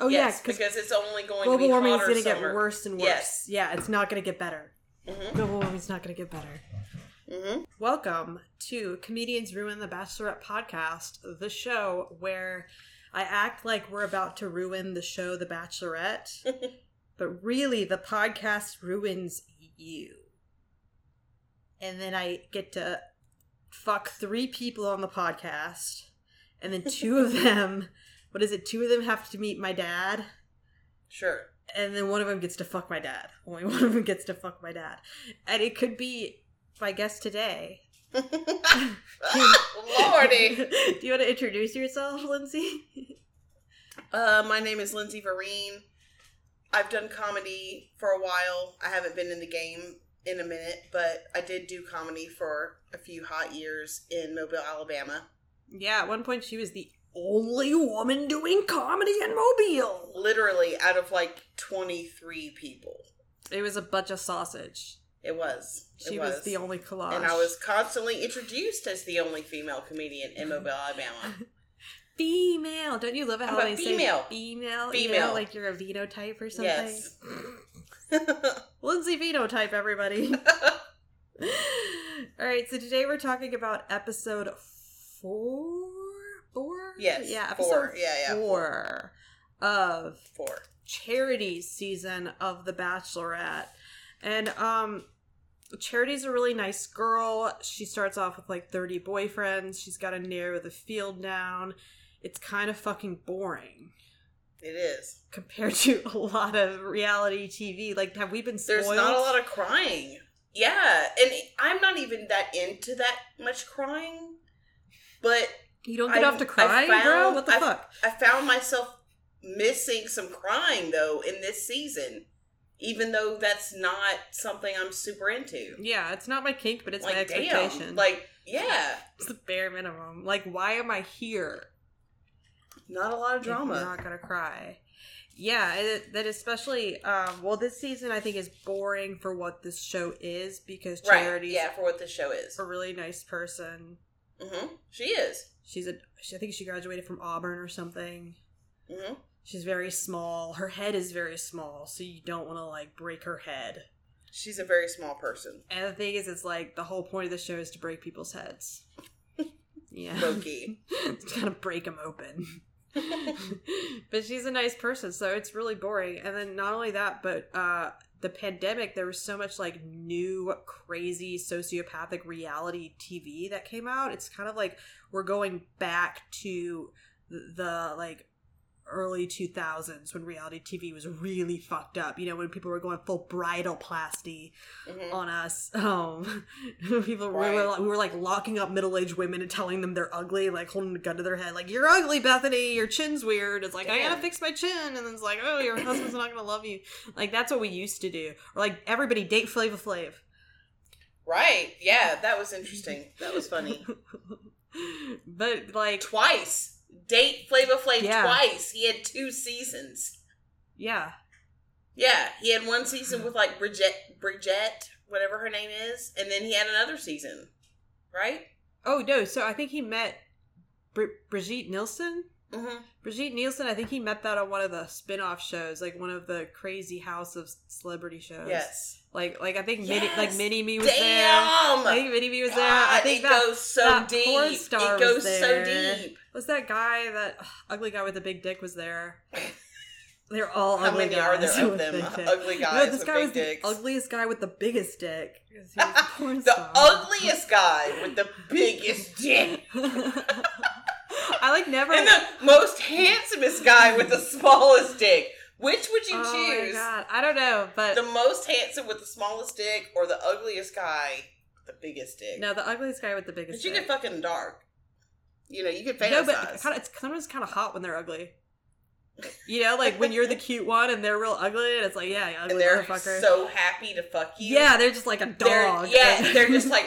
Oh yeah, yes, because it's only going global to be warming is going to get worse and worse. Yes. Yeah, it's not going to get better. Mhm. Global warming's not going to get better. hmm Welcome to Comedians Ruin the Bachelorette podcast, the show where I act like we're about to ruin the show The Bachelorette, but really the podcast ruins you. And then I get to fuck three people on the podcast, and then two of them, what is it? Two of them have to meet my dad, Sure. and then one of them gets to fuck my dad. Only one of them gets to fuck my dad. And it could be my guest today. Lordy. Do you want to introduce yourself, Lindsay? Uh, my name is Lindsay Vereen. I've done comedy for a while. I haven't been in the game in a minute, but I did do comedy for a few hot years in Mobile, Alabama. Yeah, at one point she was the only woman doing comedy in Mobile. Literally out of like 23 people. It was a bunch of sausage. It was. It She was. the only collage. And I was constantly introduced as the only female comedian in Mobile, Alabama. female. Don't you love it how they female. say female? You know, Female. like you're a phenotype or something. Yes. Lindsay type everybody. All right, so today we're talking about episode four. Four? Yes, Yeah, four. episode Yeah, yeah, four of Four. Charity's season of The Bachelorette. And um Charity's a really nice girl. She starts off with like 30 boyfriends. She's got to narrow the field down. It's kind of fucking boring It is. compared to a lot of reality TV. Like, have we been spoiled? There's not a lot of crying. Yeah, and I'm not even that into that much crying, but You don't get I- off to cry, found- bro? What the I- fuck? I found myself missing some crying though in this season, even though that's not something I'm super into. Yeah, it's not my kink, but it's my like, expectation. damn, like, yeah, it's the bare minimum. Like, why am I here? not a lot of drama. not gonna cry. Yeah, it, that especially. Um, well, this season I think is boring for what this show is because Right? Yeah, for what this show is. a really nice person. hmm She is. She's a. She, I think she graduated from Auburn or something. hmm She's very small. Her head is very small, so you don't want to like break her head. She's a very small person. And the thing is, it's like the whole point of the show is to break people's heads. Yeah, Low-key. to kind of break them open. but she's a nice person, so it's really boring. And then not only that, but uh the pandemic, there was so much like new, crazy sociopathic reality TV that came out. It's kind of like we're going back to the, like early 2000s when reality TV was really fucked up. You know, when people were going full Bridalplasty Mhm. on us. Um, people we, were, like- we were like locking up middle aged women and telling them they're ugly, like holding a gun to their head, like "You're ugly, Bethany. Your chin's weird." It's like I gotta fix my chin, and then it's like, "Oh, your husband's not gonna love you." Like that's what we used to do. Or like everybody date Flavor Flav. Right. Yeah, that was interesting. That was funny. but like, Twice. Date Flavor Flav Yeah. twice. He had two seasons. yeah, Yeah, he had one season with like Bridget, Bridget, whatever her name is, and then he had another season, right? Oh no! So I think he met Br- Brigitte Nielsen. Mm-hmm. Brigitte Nielsen. I think he met that on one of the spin-off shows, like one of the Crazy House of Celebrity shows. Yes. Like, like I think Mini, like Mini Me was there. Damn. I think Mini Me was there. I think it that goes so that deep. porn star it goes was so there. deep. was that guy that ugh, ugly guy with the big dick was there. They're all How ugly many guys are there of with them? big dicks. Ugly guys no, this with guy big was dicks. the ugliest guy with the biggest dick. 'cause he was a porn The ugliest guy with the biggest dick. I like never. And the most handsomest guy with the smallest dick. Which would you oh choose? my god, I don't know, but The most handsome with the smallest dick or the ugliest guy with the biggest dick? no, the ugliest guy with the biggest But you dick. get fucking dark. You know, you can fantasize. No, but kinda, it's sometimes kind of hot when they're ugly. You know, like when you're the cute one and they're real ugly, and it's like, yeah, ugly and they're motherfucker. so happy to fuck you. yeah, they're just like a They're- dog. yeah, they're just like,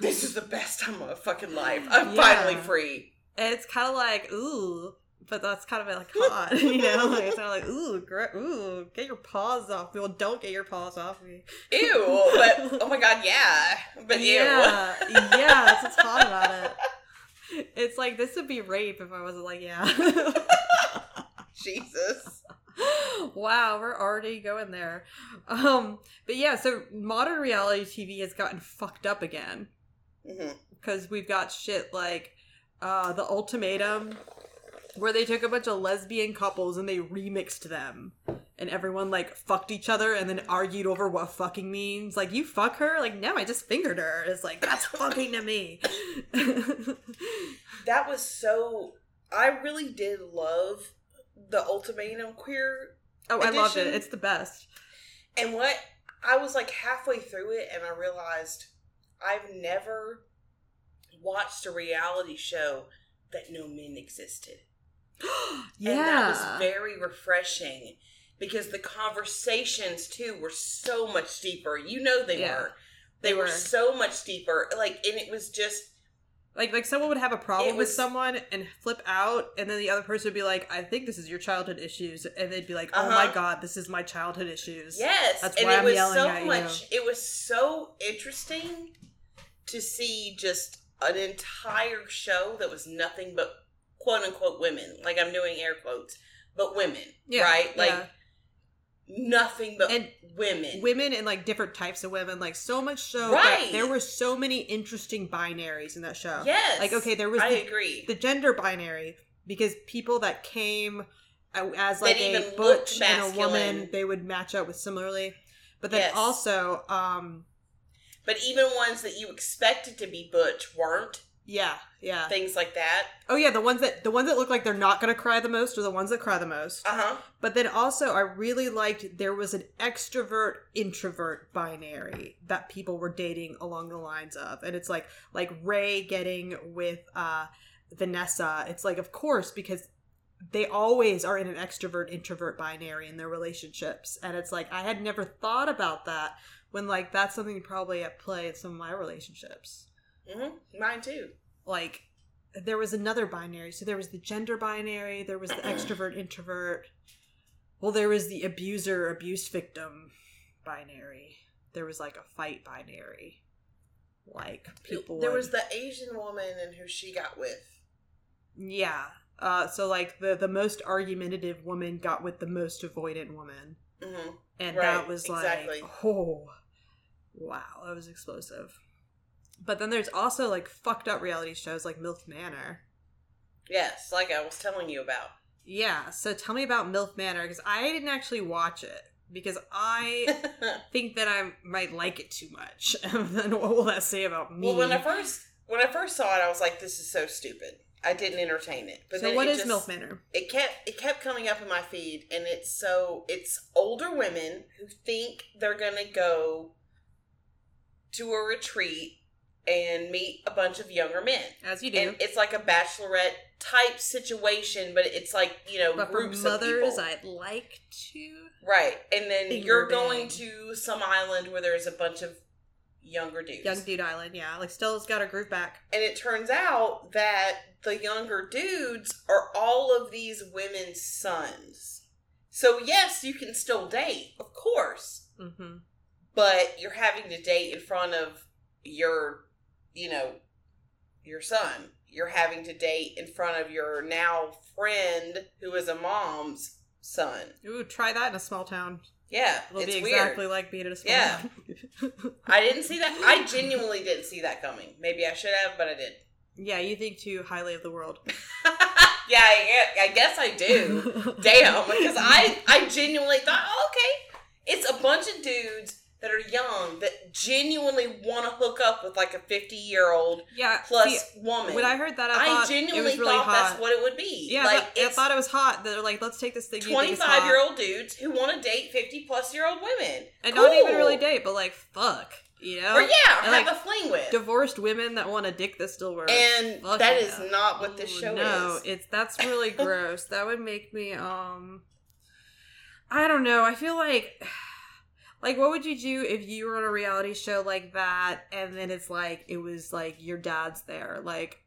this is the best time of my fucking life. I'm Yeah. finally free. and it's kind of like ooh, but that's kind of like hot, you know? Like, it's kind of like ooh, gr- ooh, get your paws off me. Well, don't get your paws off me. Ew, but oh my god, yeah. But ew. yeah, yeah, that's what's hot about it. It's like this would be rape if I wasn't like, yeah. Jesus. wow, we're already going there. Um, but yeah, so modern reality TV has gotten fucked up again because we've got shit like uh, the ultimatum, where they took a bunch of lesbian couples and they remixed them, and everyone like fucked each other and then argued over what fucking means. Like you fuck her, like no, I just fingered her. It's like that's fucking to me. That was so. I really did love the ultimatum queer oh, I loved it. It's the best. And what I was like halfway through it, and I realized I've never watched a reality show that no men existed. Yeah, And that was very refreshing because the conversations too were so much deeper. You know they Yeah. were. They, They were. were. so much deeper. Like and it was just Like like someone would have a problem It with someone and flip out, and then the other person would be like, "I think this is your childhood issues," and they'd be like, "Oh Uh-huh. my god, this is my childhood issues." Yes, That's and why it I'm was yelling so at you. much. It was so interesting to see just an entire show that was nothing but quote unquote women. Like I'm doing air quotes, but women, Yeah, right? Like yeah. nothing but And women. women and like different types of women, like so much so Right. there were so many interesting binaries in that show. Yes, Like okay, there was I the, agree. the gender binary because people that came as like a butch and a woman, they would match up with similarly. But then Yes. also, um, but even ones that you expected to be butch weren't. Yeah, yeah. Things like that. Oh yeah, the ones that the ones that look like they're not gonna cry the most are the ones that cry the most. Uh huh. But then also, I really liked there was an extrovert introvert binary that people were dating along the lines of, and it's like like Ray getting with uh Vanessa. It's like of course because they always are in an extrovert introvert binary in their relationships, and it's like I had never thought about that when like that's something probably at play in some of my relationships hmm Mine too. like there was another binary. So there was the gender binary there was the extrovert introvert. Well there was the abuser abuse victim binary. There was like a fight binary. Like people There would- was the Asian woman and who she got with. yeah. Uh so like the the most argumentative woman got with the most avoidant woman. Hmm and Right, that was like exactly. oh wow. That was explosive but then there's also like fucked up reality shows like MILF Manor Yes, like I was telling you about. Yeah, so tell me about MILF Manor because I didn't actually watch it because I think that I might like it too much. and then what will that say about me? well, when I first when I first saw it, I was like, "This is so stupid." I didn't entertain it. But so then what it is just, MILF Manor? It kept it kept coming up in my feed, and it's so it's older women who think they're gonna go to a retreat and meet a bunch of younger men. As you do. And it's like a bachelorette type situation, but it's like you know but for groups mothers, of people. I'd like to. Right. And then you're going to some island where there's a bunch of younger dudes. Young Dude Island, yeah. Like Stella's got her group back. and it turns out that the younger dudes are all of these women's sons. So, yes, you can still date, of course, Mm-hmm. but you're having to date in front of your, you know, your son. You're having to date in front of your now friend who is a mom's son. Ooh, try that in a small town. Yeah, It'll be weird. exactly like being in a small Yeah. town. I didn't see that. I genuinely didn't see that coming. Maybe I should have, but I did. yeah, you think too highly of the world. yeah, I, I guess I do. Damn, because I I genuinely thought, oh, okay, it's a bunch of dudes that are young that genuinely want to hook up with like a fifty year old yeah. plus see, woman. when I heard that, I, I, thought genuinely it was really thought hot. that's what it would be. yeah, like I, thought, I thought it was hot. They're like, let's take this thing. you think twenty is five hot. year old dudes who want to date fifty plus year old women, and not even really date, but like fuck, you know, or yeah, And, have like, a fling with. divorced women that want a dick that still works. and Fuck that yeah. not what this Ooh, show no, is. it's that's really gross. That would make me um I don't know. I feel like like what would you do if you were on a reality show like that and then it's like it was like your dad's there? Like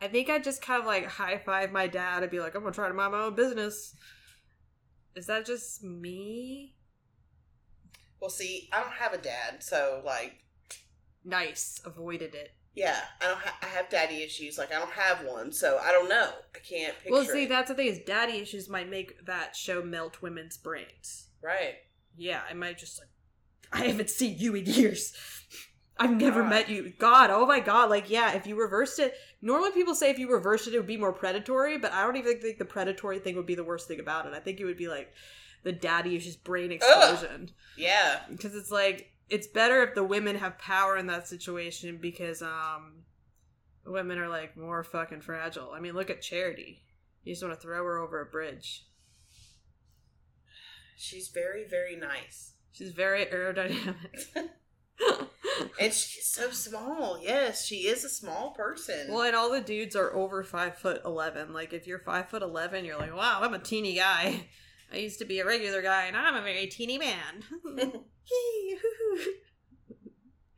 I think I'd just kind of like high five my dad and be like, I'm gonna try to mind my own business. Is that just me? Well, see, I don't have a dad, so like, Nice. Avoided it. Yeah, I don't. Ha- I have daddy issues. Like I don't have one, so I don't know. I can't picture. Well, see, it. that's the thing is daddy issues might make that show melt women's brains. right. Yeah, I might just like, I haven't seen you in years. I've never God. met you. God, oh my god, like yeah, if you reversed it, normally people say if you reversed it, it would be more predatory, but I don't even think the predatory thing would be the worst thing about it. I think it would be like the daddy issues brain explosion. Yeah. because it's like it's better if the women have power in that situation because um women are like more fucking fragile. I mean, look at Charity. You just want to throw her over a bridge. She's very, very nice. She's very aerodynamic. And she's so small. Yes, she is a small person. well, and all the dudes are over five foot eleven. Like if you're five foot eleven, you're like, wow, I'm a teeny guy. I used to be a regular guy, and I'm a very teeny man.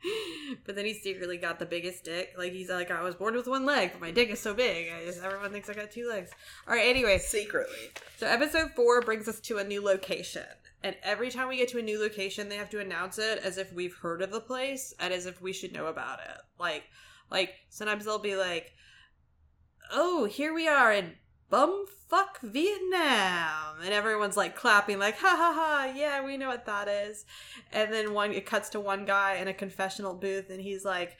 but then he secretly got the biggest dick. Like he's like, I was born with one leg, but my dick is so big. I just, everyone thinks I got two legs. All right. Anyway, Secretly. so episode four brings us to a new location. And every time we get to a new location, they have to announce it as if we've heard of the place and as if we should know about it. Like, like sometimes they'll be like, "Oh, here we are in bumfuck Vietnam," and everyone's like clapping, like, "Ha ha ha! Yeah, we know what that is." And then one it cuts to one guy in a confessional booth, and he's like.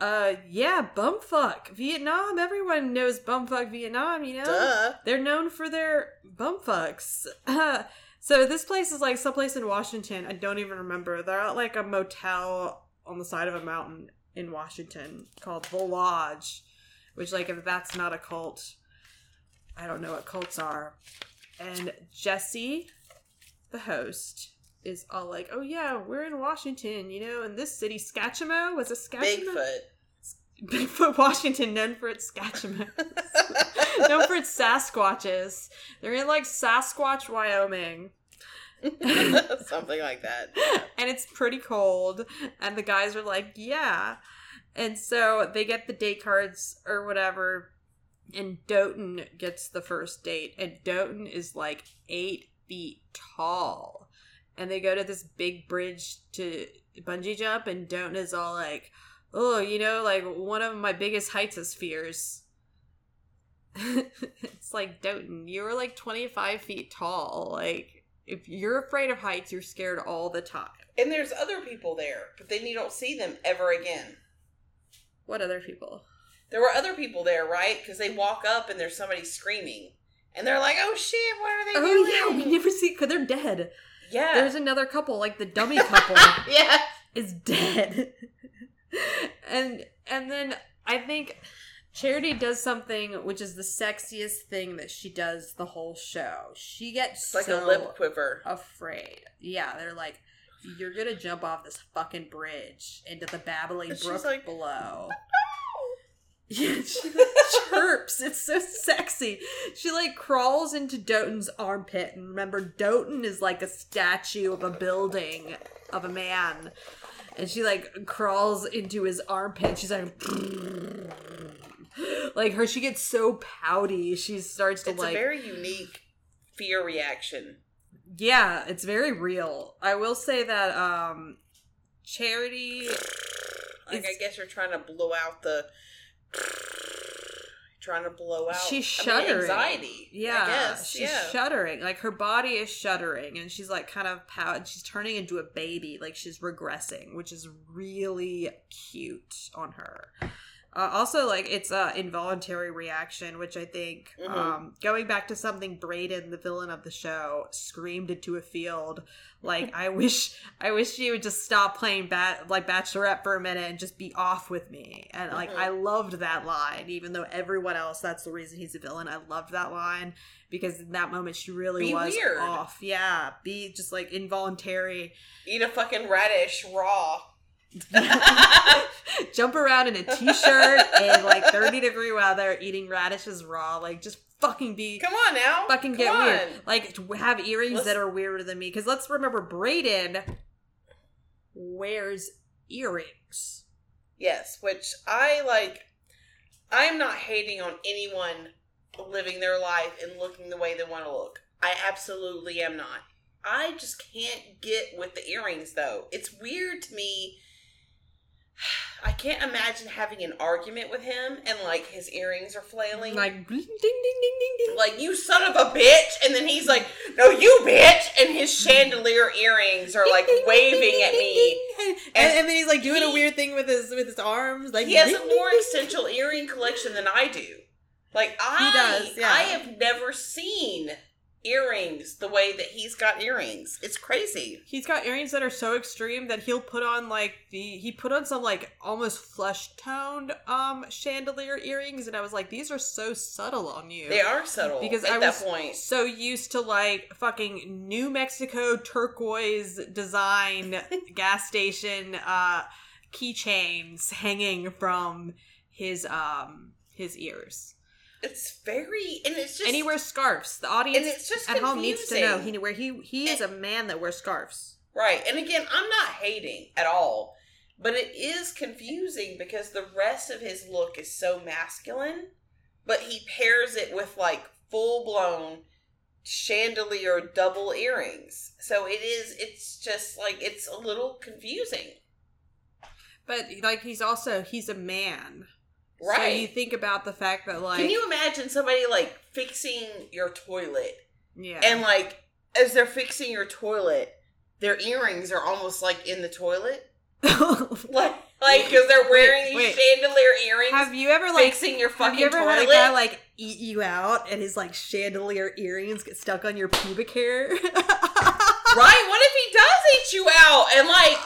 Uh yeah, bumfuck Vietnam. Everyone knows bumfuck Vietnam, you know. Duh. They're known for their bumfucks. so this place is like someplace in Washington. I don't even remember. They're at like a motel on the side of a mountain in Washington called The Lodge, which like if that's not a cult, I don't know what cults are. And Jesse, the host, is all like, "Oh yeah, we're in Washington, you know, in this city, Skachimo was a Skachimo, Bigfoot. Bigfoot, Washington, known for its Skachimo." known for its Sasquatches. They're in like Sasquatch, Wyoming. Something like that. and it's pretty cold. And the guys are like, yeah. And so they get the date cards or whatever. And Dotun gets the first date. And Dotun is like eight feet tall. And they go to this big bridge to bungee jump. And Dotun is all like, oh, you know, like one of my biggest heights is fears. it's like Dotun, you're like 25 feet tall. Like, if you're afraid of heights, you're scared all the time. And there's other people there, but then you don't see them ever again. What other people? There were other people there, right? Because they walk up and there's somebody screaming. And they're like, oh shit, what are they doing? Oh yeah, we never see because they're dead. yeah. There's another couple, like the dummy couple, yeah. is dead, and and then I think Charity does something which is the sexiest thing that she does the whole show. She gets like so a lip quiver. afraid. Yeah, they're like, you're gonna jump off this fucking bridge into the babbling brook like, below. Yeah, she like chirps. It's so sexy. She like crawls into Dotun's armpit, and remember, Dotun is like a statue of a building of a man, and she like crawls into his armpit. She's like, like her. She gets so pouty. She starts to It's like a very unique fear reaction. yeah, it's very real. I will say that um Charity Like, I guess you're trying to blow out the. Trying to blow out. she's I mean, shuddering. anxiety. Yeah, she's yeah. shuddering. Like her body is shuddering, and she's like kind of pout. She's turning into a baby. Like she's regressing, which is really cute on her. Uh, also, like it's a involuntary reaction, which I think, Mhm. um, going back to something Brayden, the villain of the show, screamed into a field. Like I wish, I wish she would just stop playing bat like Bachelorette for a minute and just be off with me. And like Mhm. I loved that line, even though everyone else, that's the reason he's a villain. I loved that line because in that moment she really Be was weird. off. Yeah, be just like involuntary. Eat a fucking radish raw. jump around in a t-shirt in like 30 degree weather eating radishes raw like just fucking be Come on now. fucking Come get on. weird like have earrings Let's- that are weirder than me because let's remember Brayden wears earrings Yes, which I like. I'm not hating on anyone living their life and looking the way they want to look. I absolutely am not. I just can't get with the earrings though. It's weird to me. I can't imagine having an argument with him and like his earrings are flailing. Like ding ding ding ding ding. like you son of a bitch and then he's like no you bitch and his chandelier earrings are like waving at me. And, And and then he's like doing a weird thing with his with his arms. Like he has a more essential earring collection than i do like i does, yeah. i have never seen earrings the way that he's got earrings it's crazy He's got earrings that are so extreme that he'll put on like the he put on some like almost flesh toned um chandelier earrings and I was like these are so subtle on you. they are subtle because at I that was point so used to like fucking New Mexico turquoise design gas station uh keychains hanging from his um his ears. It's very and it's just and he wears scarves. The audience and it's just at home needs to know he where he he is a man that wears scarves. Right. And again, I'm not hating at all, but it is confusing because the rest of his look is so masculine, but he pairs it with like full blown chandelier double earrings. So it is, it's just like, it's a little confusing. But like he's also he's a man. So Right. you think about the fact that like Can you imagine somebody like fixing your toilet yeah. and like as they're fixing your toilet, their earrings are almost like in the toilet? Like, like because they're wearing these wait. chandelier earrings. have you ever like fixing your fucking have you ever toilet. had a guy like eat you out and his like chandelier earrings get stuck on your pubic hair? right? What if he does eat you out and like,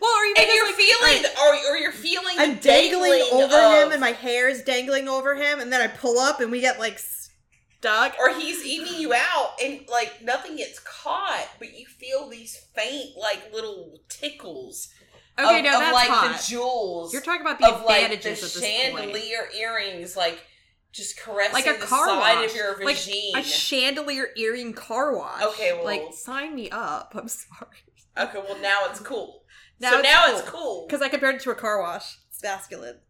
well, or even and just, you're like, feeling, like, or or you're feeling I'm the dangling over of- him and my hair is dangling over him and then I pull up and we get like stuck. or he's eating you out and like nothing gets caught, but you feel these faint like little tickles. Okay, of, no, of, that's like hot. the jewels. You're talking about the of like the advantages at this point. chandelier earrings, like just caressing Like a the car side wash. of your Like vagine. a chandelier earring car wash. Okay, well- like sign me up. I'm sorry. okay, well now it's cool. Now so it's now cool. it's cool. Because I compared it to a car wash. It's masculine.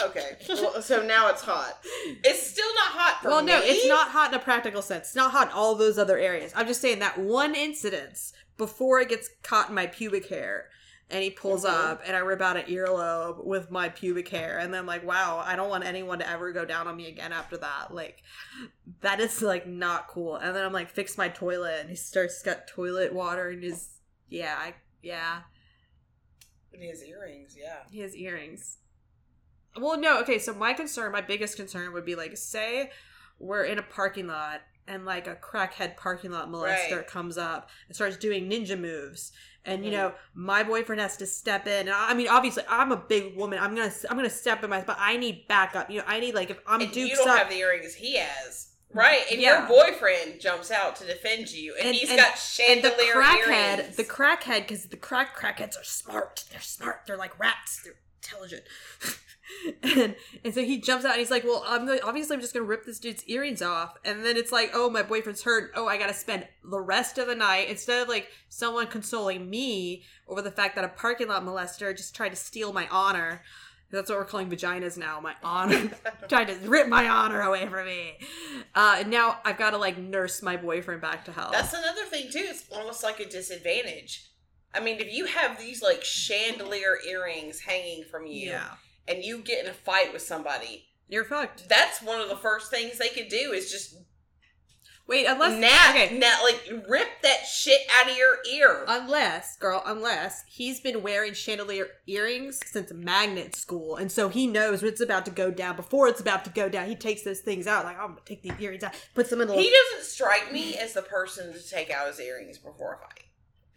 Okay, well, so now it's hot. It's still not hot for well, me. no, it's not hot in a practical sense. It's not hot in all those other areas. I'm just saying that one incidence before it gets caught in my pubic hair, and he pulls Mhm. up, and I rip out an earlobe with my pubic hair, and then like, wow, I don't want anyone to ever go down on me again after that. Like, that is like not cool. And then I'm like, fix my toilet, and he starts got toilet water in his yeah, I, yeah. And his earrings, yeah. He has earrings. Well, no, okay, so my concern, my biggest concern would be like, say we're in a parking lot and like a crackhead parking lot molester Right. comes up and starts doing ninja moves. And you know, my boyfriend has to step in. And I I mean, obviously, I'm a big woman. I'm gonna, I'm gonna step in my, but I need backup. You know, I need like if I'm and you don't up, have the earrings he has, right? And Yeah. your boyfriend jumps out to defend you, and, And- he's and- got and the crackhead, earrings. the crackhead, because the crack crackheads are smart. They're smart. They're like rats. They're intelligent. and and so he jumps out and he's like, "Well, I'm gonna, obviously I'm just gonna rip this dude's earrings off." And then it's like, "Oh, my boyfriend's hurt. Oh, I gotta spend the rest of the night instead of like someone consoling me over the fact that a parking lot molester just tried to steal my honor." That's what we're calling vaginas now. My honor, trying to rip my honor away from me. Uh, and now I've got to like nurse my boyfriend back to health. That's another thing too. It's almost like a disadvantage. I mean, if you have these like chandelier earrings hanging from you, yeah, and you get in a fight with somebody, you're fucked. that's one of the first things they could do is just Wait, unless nap, okay, nap, like rip that shit out of your ear. unless girl, unless he's been wearing chandelier earrings since magnet school, and so he knows when it's about to go down. Before it's about to go down, he takes those things out. Like I'm gonna take these earrings out, puts them in a he little. doesn't strike me as the person to take out his earrings before a fight.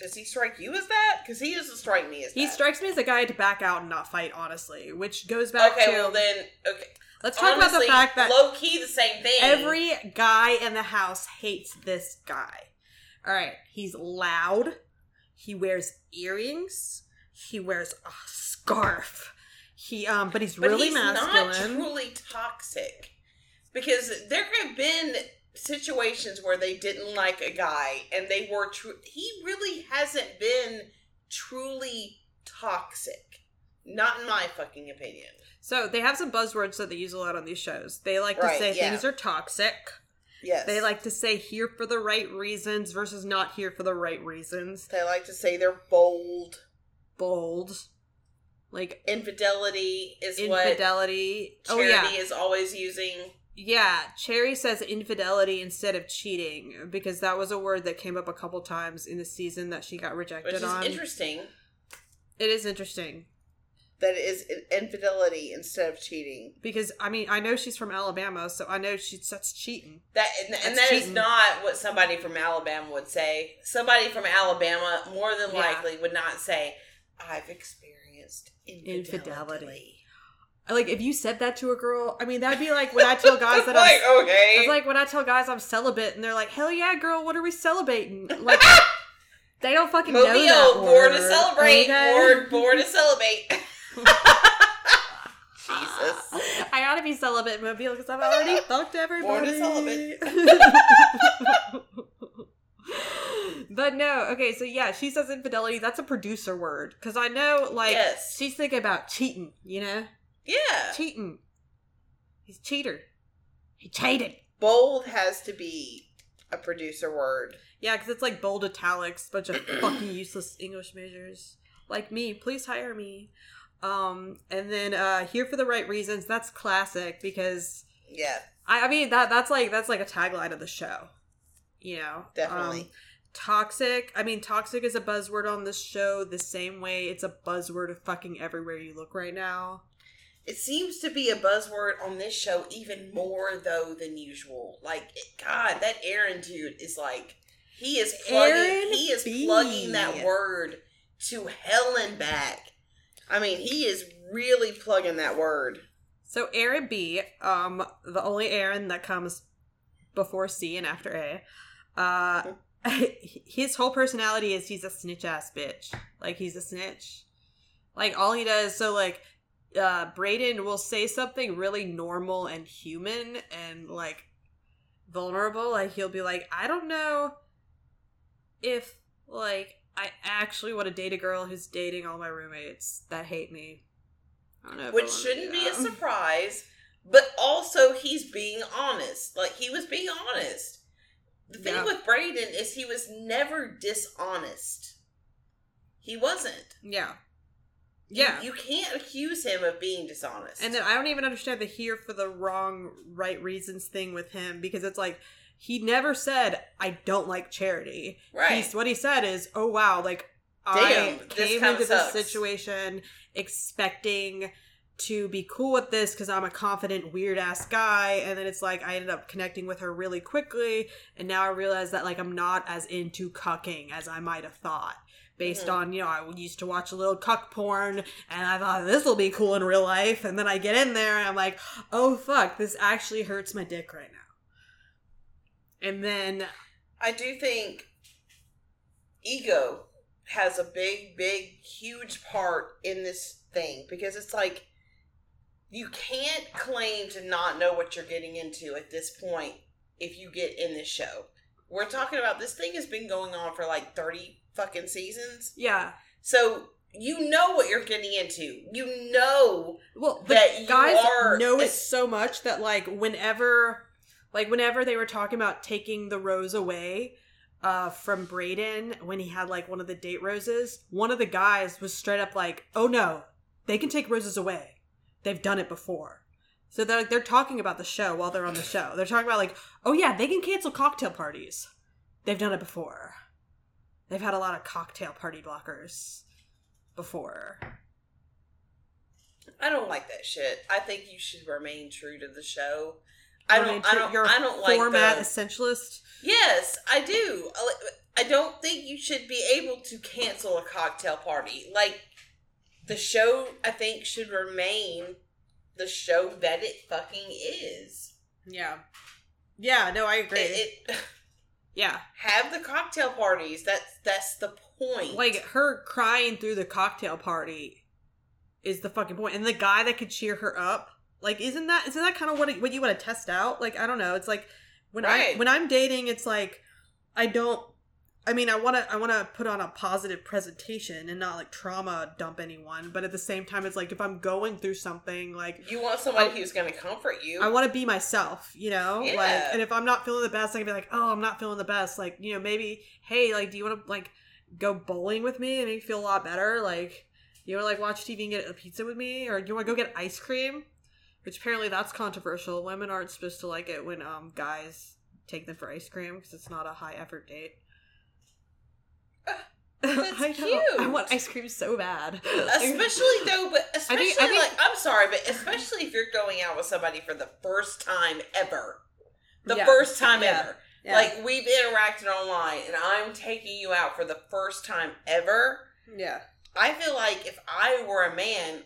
Does he strike you as that? Because he doesn't strike me as He that. strikes me as a guy to back out and not fight, honestly, which goes back Okay, to. well then, okay. let's talk about the fact that low key the same thing. Every guy in the house hates this guy. All right, he's loud. He wears earrings. He wears a scarf. He um, but he's but really he's masculine. not truly toxic because there have been situations where they didn't like a guy and they were true. He really hasn't been truly toxic. Not in my fucking opinion. so they have some buzzwords that they use a lot on these shows. They like to say yeah. things are toxic. Yes, They like to say here for the right reasons versus not here for the right reasons. They like to say they're bold. Bold. Like Infidelity is what infidelity. Oh yeah, is always using. Yeah. Cherry says infidelity instead of cheating because that was a word that came up a couple times in the season that she got rejected Which is on. interesting It is interesting that it is infidelity instead of cheating. because I mean I know she's from Alabama, so I know she's that's cheating. That and, and That's that is cheating. not what somebody from Alabama would say. Somebody from Alabama more than Yeah. likely would not say, "I've experienced infidelity." Infidelity. Like if you said that to a girl, I mean that'd be like when I tell guys that I'm like okay, It's like when I tell guys I'm celibate and they're like, "Hell yeah, girl, what are we celebrating?" Like they don't fucking know that Mobile, born to celebrate, okay? born, born to celebrate. Jesus. I gotta be celibate Mobile because I've already fucked everybody. Born to celibate. but no, okay, so yeah, she says infidelity. That's a producer word because I know, like, Yes. she's thinking about cheating. You know, Yeah. cheating. He's a cheater. He cheated. Bold has to be a producer word. Yeah, because it's like bold italics, bunch of fucking useless English majors like me. Please hire me. Um, and then uh, here for the right reasons. That's classic because Yeah, I, I mean that that's like that's like a tagline of the show. You know, definitely. Um, toxic. I mean, toxic is a buzzword on this show. The same way it's a buzzword of fucking everywhere you look right now. It seems to be a buzzword on this show even more though than usual. Like God, that Aaron dude is like he is plugging Aaron he is B. plugging that word to hell and back. I mean, he is really plugging that word. So Aaron B, um, the only Aaron that comes before C and after A, uh, his whole personality is he's a snitch ass bitch. Like he's a snitch. Like all he does, so like, uh, Brayden will say something really normal and human and like vulnerable. Like he'll be like, I don't know if like I actually want to date a girl who's dating all my roommates that hate me. I don't know. if Which shouldn't be a surprise, but also he's being honest. Like he was being honest. The thing Yeah. with Brayden is he was never dishonest. He wasn't. Yeah. You- Yeah. You, can't accuse him of being dishonest. and then I don't even understand the here for the wrong right reasons thing with him because it's like he never said I don't like charity. right. He's what he said is, "Oh wow, like Damn, I came into this situation expecting to be cool with this because I'm a confident weird ass guy, and then it's like I ended up connecting with her really quickly, and now I realize that like I'm not as into cucking as I might have thought." Based Mhm. on, you know, I used to watch a little cuck porn and I thought this will be cool in real life. And then I get in there and I'm like, oh fuck, this actually hurts my dick right now. And then I do think ego has a big, big, huge part in this thing because it's like you can't claim to not know what you're getting into at this point if you get in this show. We're talking about this thing has been going on for like 30 fucking seasons. yeah, So you know what you're getting into. You know Well, the that you guys are- know it so much that like whenever, like whenever they were talking about taking the rose away uh from Brayden when he had like one of the date roses, one of the guys was straight up like, "Oh no, they can take roses away. They've done it before." So they're like, they're talking about the show while they're on the show. They're talking about like, "Oh yeah, they can cancel cocktail parties. They've done it before. They've had a lot of cocktail party blockers before." I don't like that shit. I think you should remain true to the show. I don't. I don't. I don't like format the, essentialist. Yes, I do. I don't think you should be able to cancel a cocktail party. Like the show, I think should remain the show that it fucking is. Yeah. Yeah, no, I agree. It, it yeah. have the cocktail parties. That's that's the point. Like her crying through the cocktail party is the fucking point. And the guy that could cheer her up, like isn't that isn't that kind of what what you want to test out? Like I don't know. It's like when I when I'm dating, it's like I don't I mean, I want to I want to put on a positive presentation and not like trauma dump anyone, but at the same time it's like if I'm going through something like you want somebody I- who's going to comfort you. I want to be myself, you know? Yeah. Like, and if I'm not feeling the best, I can be like, oh, I'm not feeling the best. Like, you know, maybe, hey, like, do you want to, like, go bowling with me and make me feel a lot better? Like, you want to like watch TV and get a pizza with me, or you want to go get ice cream? Which apparently that's controversial. Women aren't supposed to like it when um guys take them for ice cream because it's not a high effort date. That's I know. I want ice cream so bad. Especially though, but especially I think- like I'm sorry, but especially if you're going out with somebody for the first time ever, the Yeah. first time Yeah. ever. Yeah. Like we've interacted online, and I'm taking you out for the first time ever. yeah. I feel like if I were a man,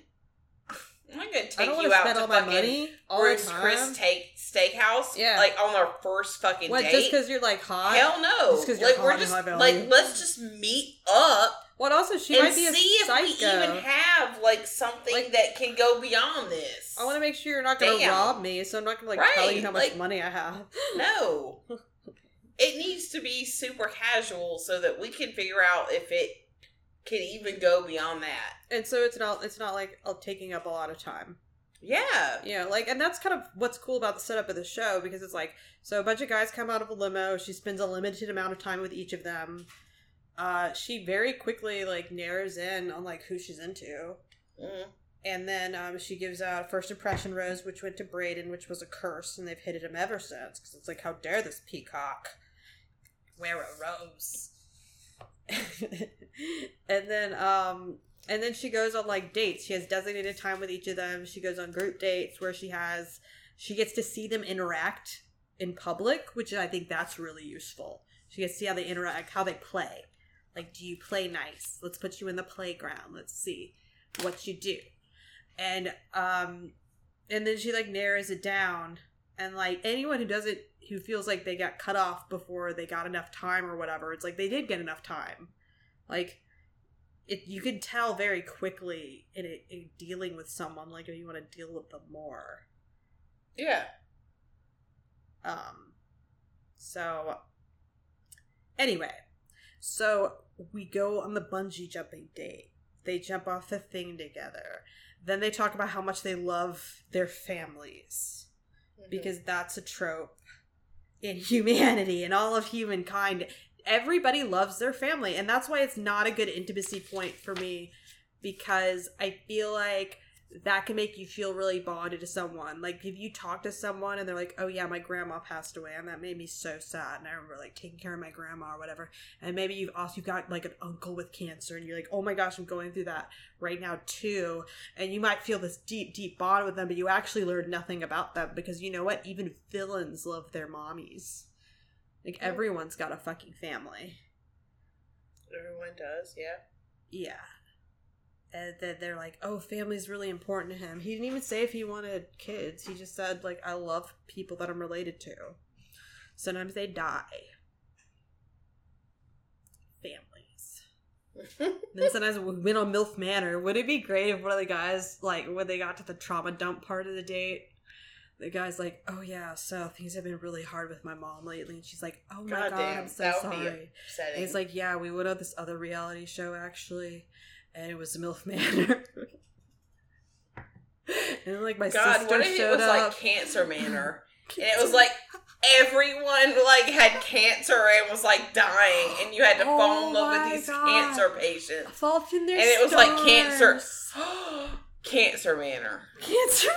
I'm not gonna I take don't you out spend to all my fucking money all time. Chris Take Steakhouse, Yeah. like on our first fucking what? date. Just because you're like hot? Hell no! Just like hot we're just like let's just meet up What? Also, she and might be a see if psycho. we even have like something Like- that can go beyond this. I want to make sure you're not going to rob me, so I'm not going to like tell you how much like- money I have. No. it needs to be super casual so that we can figure out if it can even go beyond that. And so it's not it's not like uh, taking up a lot of time. Yeah. Yeah, like, and that's kind of what's cool about the setup of the show because it's like, so a bunch of guys come out of a limo. She spends a limited amount of time with each of them. Uh, she very quickly like narrows in on like who she's into, Mm. and then um, she gives out a first impression rose, which went to Brayden, which was a curse, and they've hated him ever since because it's like, how dare this peacock wear a rose? and then um and then she goes on like dates. She has designated time with each of them. She goes on group dates where she has she gets to see them interact in public which i think that's really useful. She gets to see how they interact how they play. Like do you play nice? Let's put you in the playground. Let's see what you do. And um and then she like narrows it down. And like anyone who doesn't who feels like they got cut off before they got enough time or whatever. It's like they did get enough time. Like it you can tell very quickly in, in dealing with someone like if you want to deal with them more. Yeah. um so anyway so we go on the bungee jumping date. They jump off the thing together. Then they talk about how much they love their families. Mm-hmm. because that's a trope in humanity and all of humankind. Everybody loves their family, and that's why it's not a good intimacy point for me because I feel like that can make you feel really bonded to someone. Like if you talk to someone and they're like, "Oh yeah, my grandma passed away," and that made me so sad. And I remember like taking care of my grandma or whatever. And maybe you've also you've got like an uncle with cancer, and you're like, "Oh my gosh, I'm going through that right now too." And you might feel this deep, deep bond with them, but you actually learn nothing about them because you know what? Even villains love their mommies. Like everyone's got a fucking family. Everyone does, yeah. Yeah. Uh, and then they're like, oh, family's really important to him. He didn't even say if he wanted kids. He just said, like, I love people that I'm related to. Sometimes they die. Families. then sometimes we went on MILF Manor. Would it be great if one of the guys, like, when they got to the trauma dump part of the date, the guy's like, oh yeah, so things have been really hard with my mom lately. And she's like, oh my god, Goddamn, I'm so that sorry. He's like, yeah, we went on this other reality show actually, and it was the MILF Manor. and like my God, sister what if it was up. like Cancer Manor? and it was like everyone like had cancer and was like dying, and you had to Oh fall in oh love with these God. cancer patients. Fault in their And it was like cancer. cancer Manor. Cancer.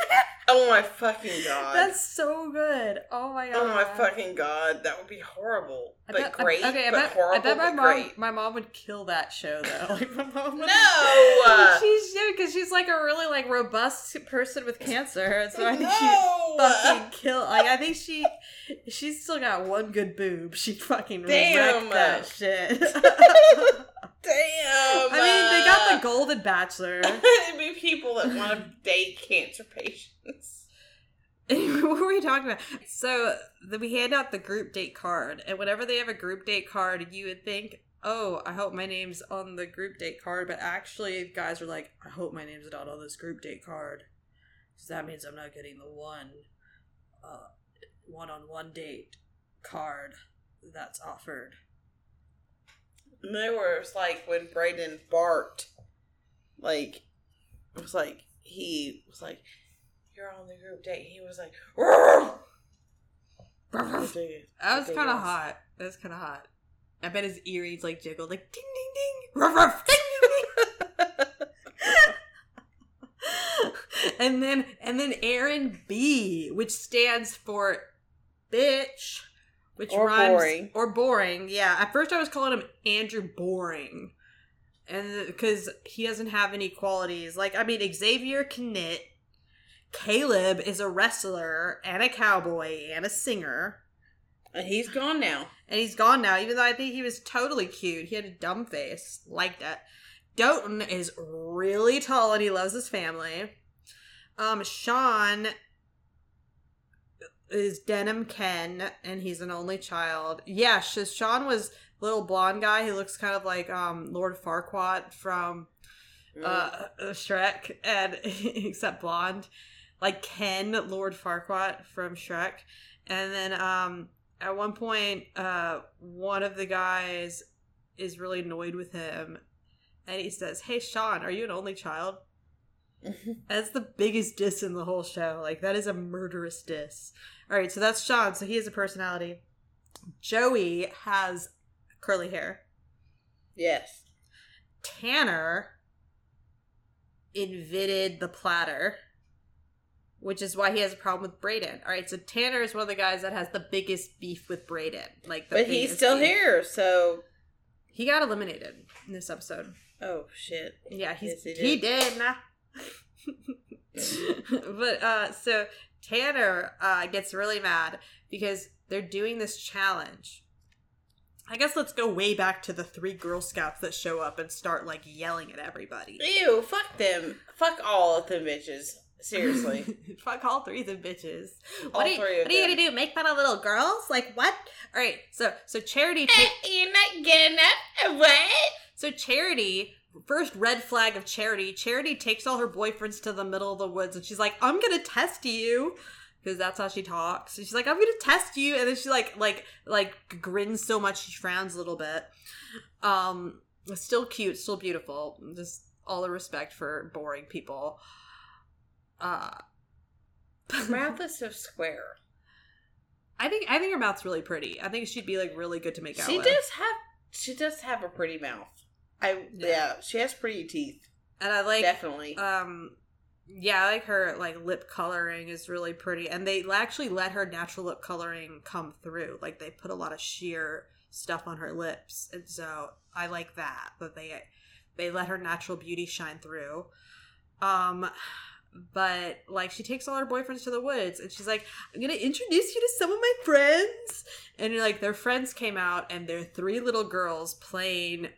Oh my fucking god. That's so good. Oh my god. oh my fucking god. That would be horrible, I but bet, I- great. okay, I bet, horrible, I bet my mom, great. my mom would kill that show though. Like my mom would. No. she's because she's like a really like robust person with cancer, so I think she no. fucking kill. Like I think she, she's still got one good boob. She fucking Damn. wrecked that shit. Damn. I mean, they got the Golden Bachelor. It'd be people that want to date cancer patients. what were we talking about? So the, we hand out the group date card, and whenever they have a group date card, you would think, "Oh, I hope my name's on the group date card," but actually, guys are like, "I hope my name's not on this group date card, because that means I'm not getting the one, uh, one-on-one date card that's offered." There was like when Brayden barked, like it was like he was like, "You're on the group date." He was like! That was kind of hot. That was kind of hot. I bet his earrings like jiggled, like ding ding ding, ruff ruff, ding ding ding. and then and then Aaron B, which stands for bitch, which Or rhymes boring. or boring. Yeah, at first I was calling him Andrew Boring, and because he doesn't have any qualities. Like I mean, Xavier can knit. Caleb is a wrestler and a cowboy and a singer. And he's gone now. And he's gone now, even though I think he was totally cute. He had a dumb face. Liked it. Dotun is really tall and he loves his family. Um, Sean is Denim Ken and he's an only child. Yeah, Sean was little blonde guy He looks kind of like um Lord Farquaad from uh Shrek and except blonde. Like Ken, Lord Farquaad from Shrek. And then um at one point uh one of the guys is really annoyed with him and he says, Hey Sean, are you an only child? That's the biggest diss in the whole show. Like that is a murderous diss. Alright, so that's Sean, so he has a personality. Joey has curly hair. yes. Tanner invented the platter, which is why he has a problem with Brayden. All right, so Tanner is one of the guys that has the biggest beef with Brayden. Like, the But he's still beef. here, so He got eliminated in this episode. oh shit. Yeah, he's, Yes, he he did. nah. but uh, so Tanner uh, gets really mad because they're doing this challenge. I guess let's go way back to the three Girl Scouts that show up and start like yelling at everybody. Ew, fuck them. Fuck all of them bitches. Seriously. Fuck all three of them bitches. All What, are you, what are you gonna do? Make fun of little girls? Like what? All right. So so Charity. Ta- You're not getting up. What? so Charity. First red flag of Charity. Charity takes all her boyfriends to the middle of the woods and she's like, "I'm gonna test you." Because that's how she talks. And she's like, "I'm gonna test you," and then she like like like grins so much she frowns a little bit. Um, still cute, still beautiful. Just all the respect for boring people. Uh, Mouth is so square. I think I think her mouth's really pretty. I think she'd be like really good to make out She with. does have she does have a pretty mouth. I Yeah. yeah, she has pretty teeth. and I like Definitely. um yeah, I like her like lip coloring is really pretty. And they actually let her natural lip coloring come through. Like they put a lot of sheer stuff on her lips. And so I like that that they they let her natural beauty shine through. Um but like she takes all her boyfriends to the woods and she's like, I'm gonna introduce you to some of my friends. And you're like their friends came out and they're three little girls playing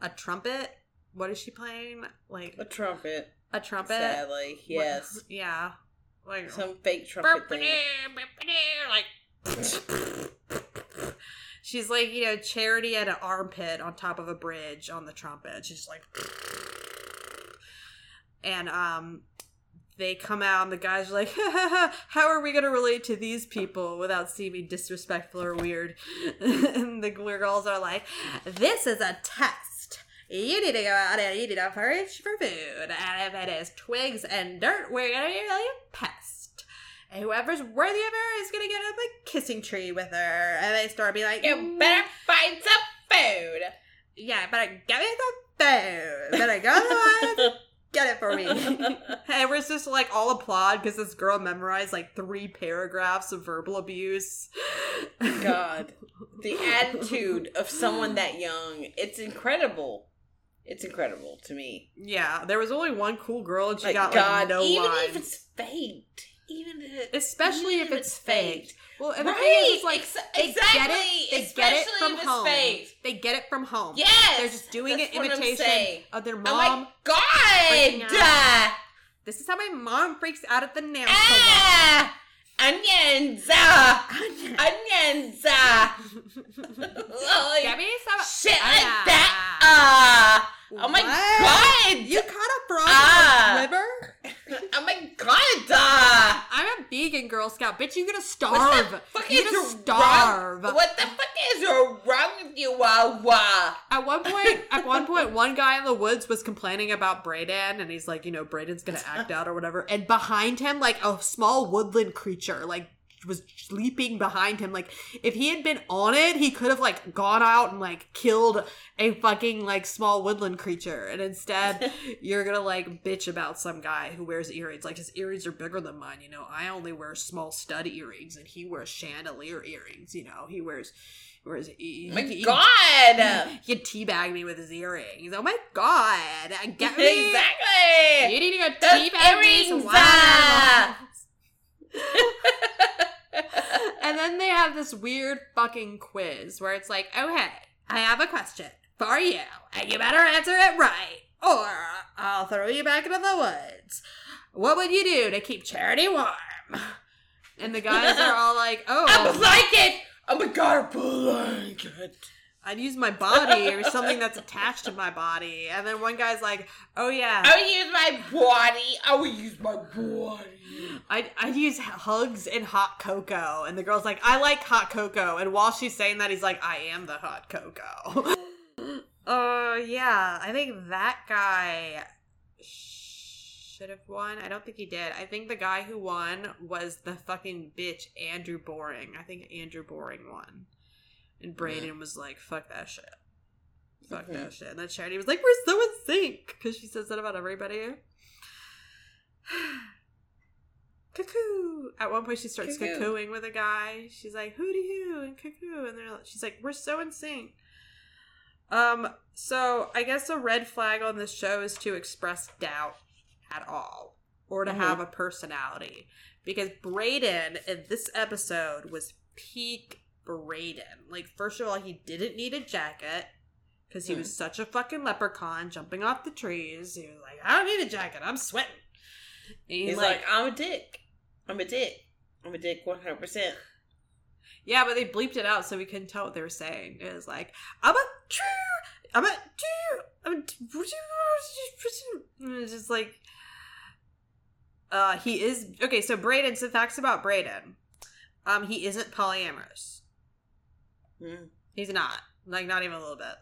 a trumpet. What is she playing? Like a trumpet. a trumpet? Sadly. What- Yes. Yeah. Like Some fake trumpet thing. like She's like, you know, charity at an armpit on top of a bridge on the trumpet. She's like and um they come out and the guys are like, how are we gonna relate to these people without seeming disrespectful or weird? and the girls are like, this is a test. You need to go out and you need to forage for food. And if it is twigs and dirt, we're gonna be really a pest. And whoever's worthy of her is gonna get up a kissing tree with her. And they start being like, You mm. better find some food. yeah, better get me the food. Better go to get it for me. and we're just like all applaud because this girl memorized like three paragraphs of verbal abuse. God. The attitude of someone that young. It's incredible. It's incredible to me. Yeah, there was only one cool girl and she Like got God, like no even lines. if it's faked. Even if it, Especially even if it's faked. Well, and the thing is, is like ex- they exactly, get it, they get it from home. faked. They get it from home. Yes, they're just doing that's an imitation of their Oh mom. my God! This is how my mom freaks out at the nail salon. Ah! Onions! Ah! Onions! Ah! Like, Get me some shit like Ah. that! Ah! Oh my What? God! You caught a frog Ah. in the river? Oh my God! Ah! Vegan Girl Scout. Bitch, you're gonna What starve. the fuck You're gonna wrong- starve. What the fuck is wrong with you, Wawa? At one point, at one point, one guy in the woods was complaining about Brayden, and he's like, you know, Brayden's gonna act out or whatever. And behind him, like a small woodland creature, like was leaping behind him. Like if he had been on it, he could have like gone out and like killed a fucking like small woodland creature. And instead, you're gonna like bitch about some guy who wears earrings. Like his earrings are bigger than mine. You know, I only wear small stud earrings, and he wears chandelier earrings. You know, he wears. Whereas he, My he, he- God! he could teabag me with his earrings. Oh my god! Get me exactly. You need to go teabag me some earrings, wild! And then they have this weird fucking quiz where it's like, okay, I have a question for you, and you better answer it right, or I'll throw you back into the woods. What would you do to keep Charity warm? And the guys are all like, oh. I oh, blanket. Oh my God, a blanket. I'd use my body or something that's attached to my body. And then one guy's like, oh yeah, I would use my body. I would use my body. I'd, I'd use hugs and hot cocoa. And the girl's like, I like hot cocoa. And while she's saying that, he's like, I am the hot cocoa. uh, yeah, I think that guy should have won. I don't think he did. I think the guy who won was the fucking bitch, Andrew Boring. I think Andrew Boring won. And Brayden was like, fuck that shit. Fuck Mhm. that shit. And then Charity was like, we're so in sync. Because she says that about everybody. cuckoo. At one point, she starts Cuckoo. cuckooing with a guy. She's like, "Who hooty hoo, and cuckoo. And they're, she's like, we're so in sync. Um, so I guess a red flag on this show is to express doubt at all or to Mhm. have a personality. Because Brayden in this episode was peak Brayden. Like, first of all, he didn't need a jacket because he Hmm. was such a fucking leprechaun jumping off the trees. He was like, I don't need a jacket. I'm sweating. And He's like, I'm a dick. I'm a dick. I'm a dick 100%. Yeah, but they bleeped it out so we couldn't tell what they were saying. It was like, I'm a true, I'm a true, I'm a it's just like, uh, he is okay. So Brayden, some facts about Brayden. Um, he isn't polyamorous. Mm. He's not, like, not even a little bit.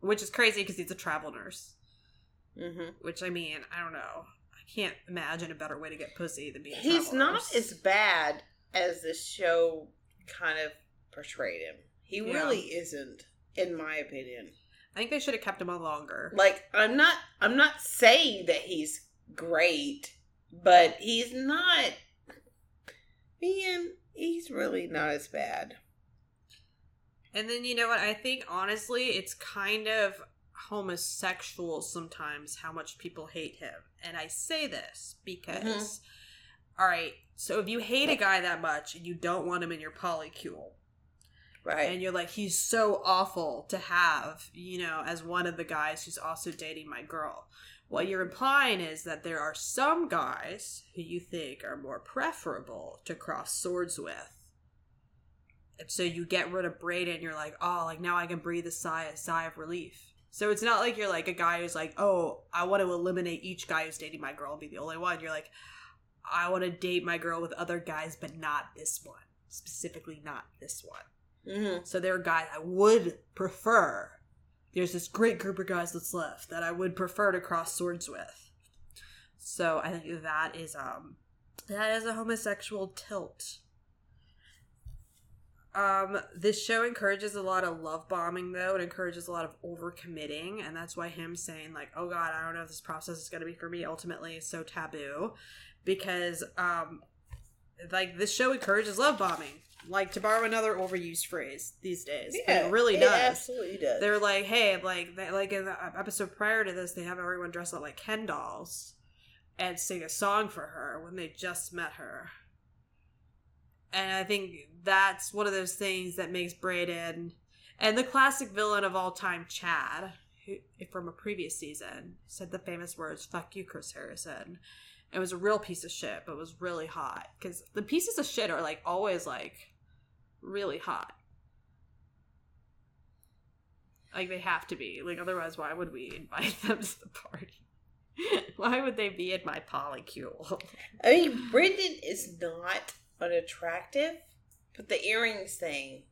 Which is crazy because he's a travel nurse. hmm Which I mean, I don't know. I can't imagine a better way to get pussy than being. A He's not nurse. as bad as the show kind of portrayed him. He Yeah. really isn't, in my opinion. I think they should have kept him on longer. Like I'm not I'm not saying that he's great, but he's not man, he's really not as bad. And then you know what? I think honestly, it's kind of homosexual sometimes how much people hate him. And I say this because, mm-hmm. all right, so if you hate a guy that much and you don't want him in your polycule, Right. and you're like, he's so awful to have, you know, as one of the guys who's also dating my girl. What you're implying is that there are some guys who you think are more preferable to cross swords with. And so you get rid of Brayden, you're like, oh, like now I can breathe a sigh, a sigh of relief. So it's not like you're like a guy who's like, oh, I want to eliminate each guy who's dating my girl and be the only one. You're like, I want to date my girl with other guys, but not this one. Specifically, not this one. hmm So there are guys I would prefer. There's this great group of guys that's left that I would prefer to cross swords with. So I think that is um that is a homosexual tilt. Um, this show encourages a lot of love bombing though. It encourages a lot of overcommitting, and that's why him saying like, "Oh God, I don't know if this process is going to be for me." Ultimately, is so taboo because um, like this show encourages love bombing. Like to borrow another overused phrase these days, but it really it does. absolutely does. They're like, hey, like, they, like in the episode prior to this, they have everyone dress up like Ken dolls and sing a song for her when they just met her. And I think that's one of those things that makes Brayden and the classic villain of all time, Chad, who from a previous season said the famous words "fuck you, Chris Harrison." It was a real piece of shit, but was really hot because the pieces of shit are like always like really hot. Like they have to be. Like otherwise, why would we invite them to the party? why would they be in my polycule? I mean, Brayden is not unattractive, but the earrings thing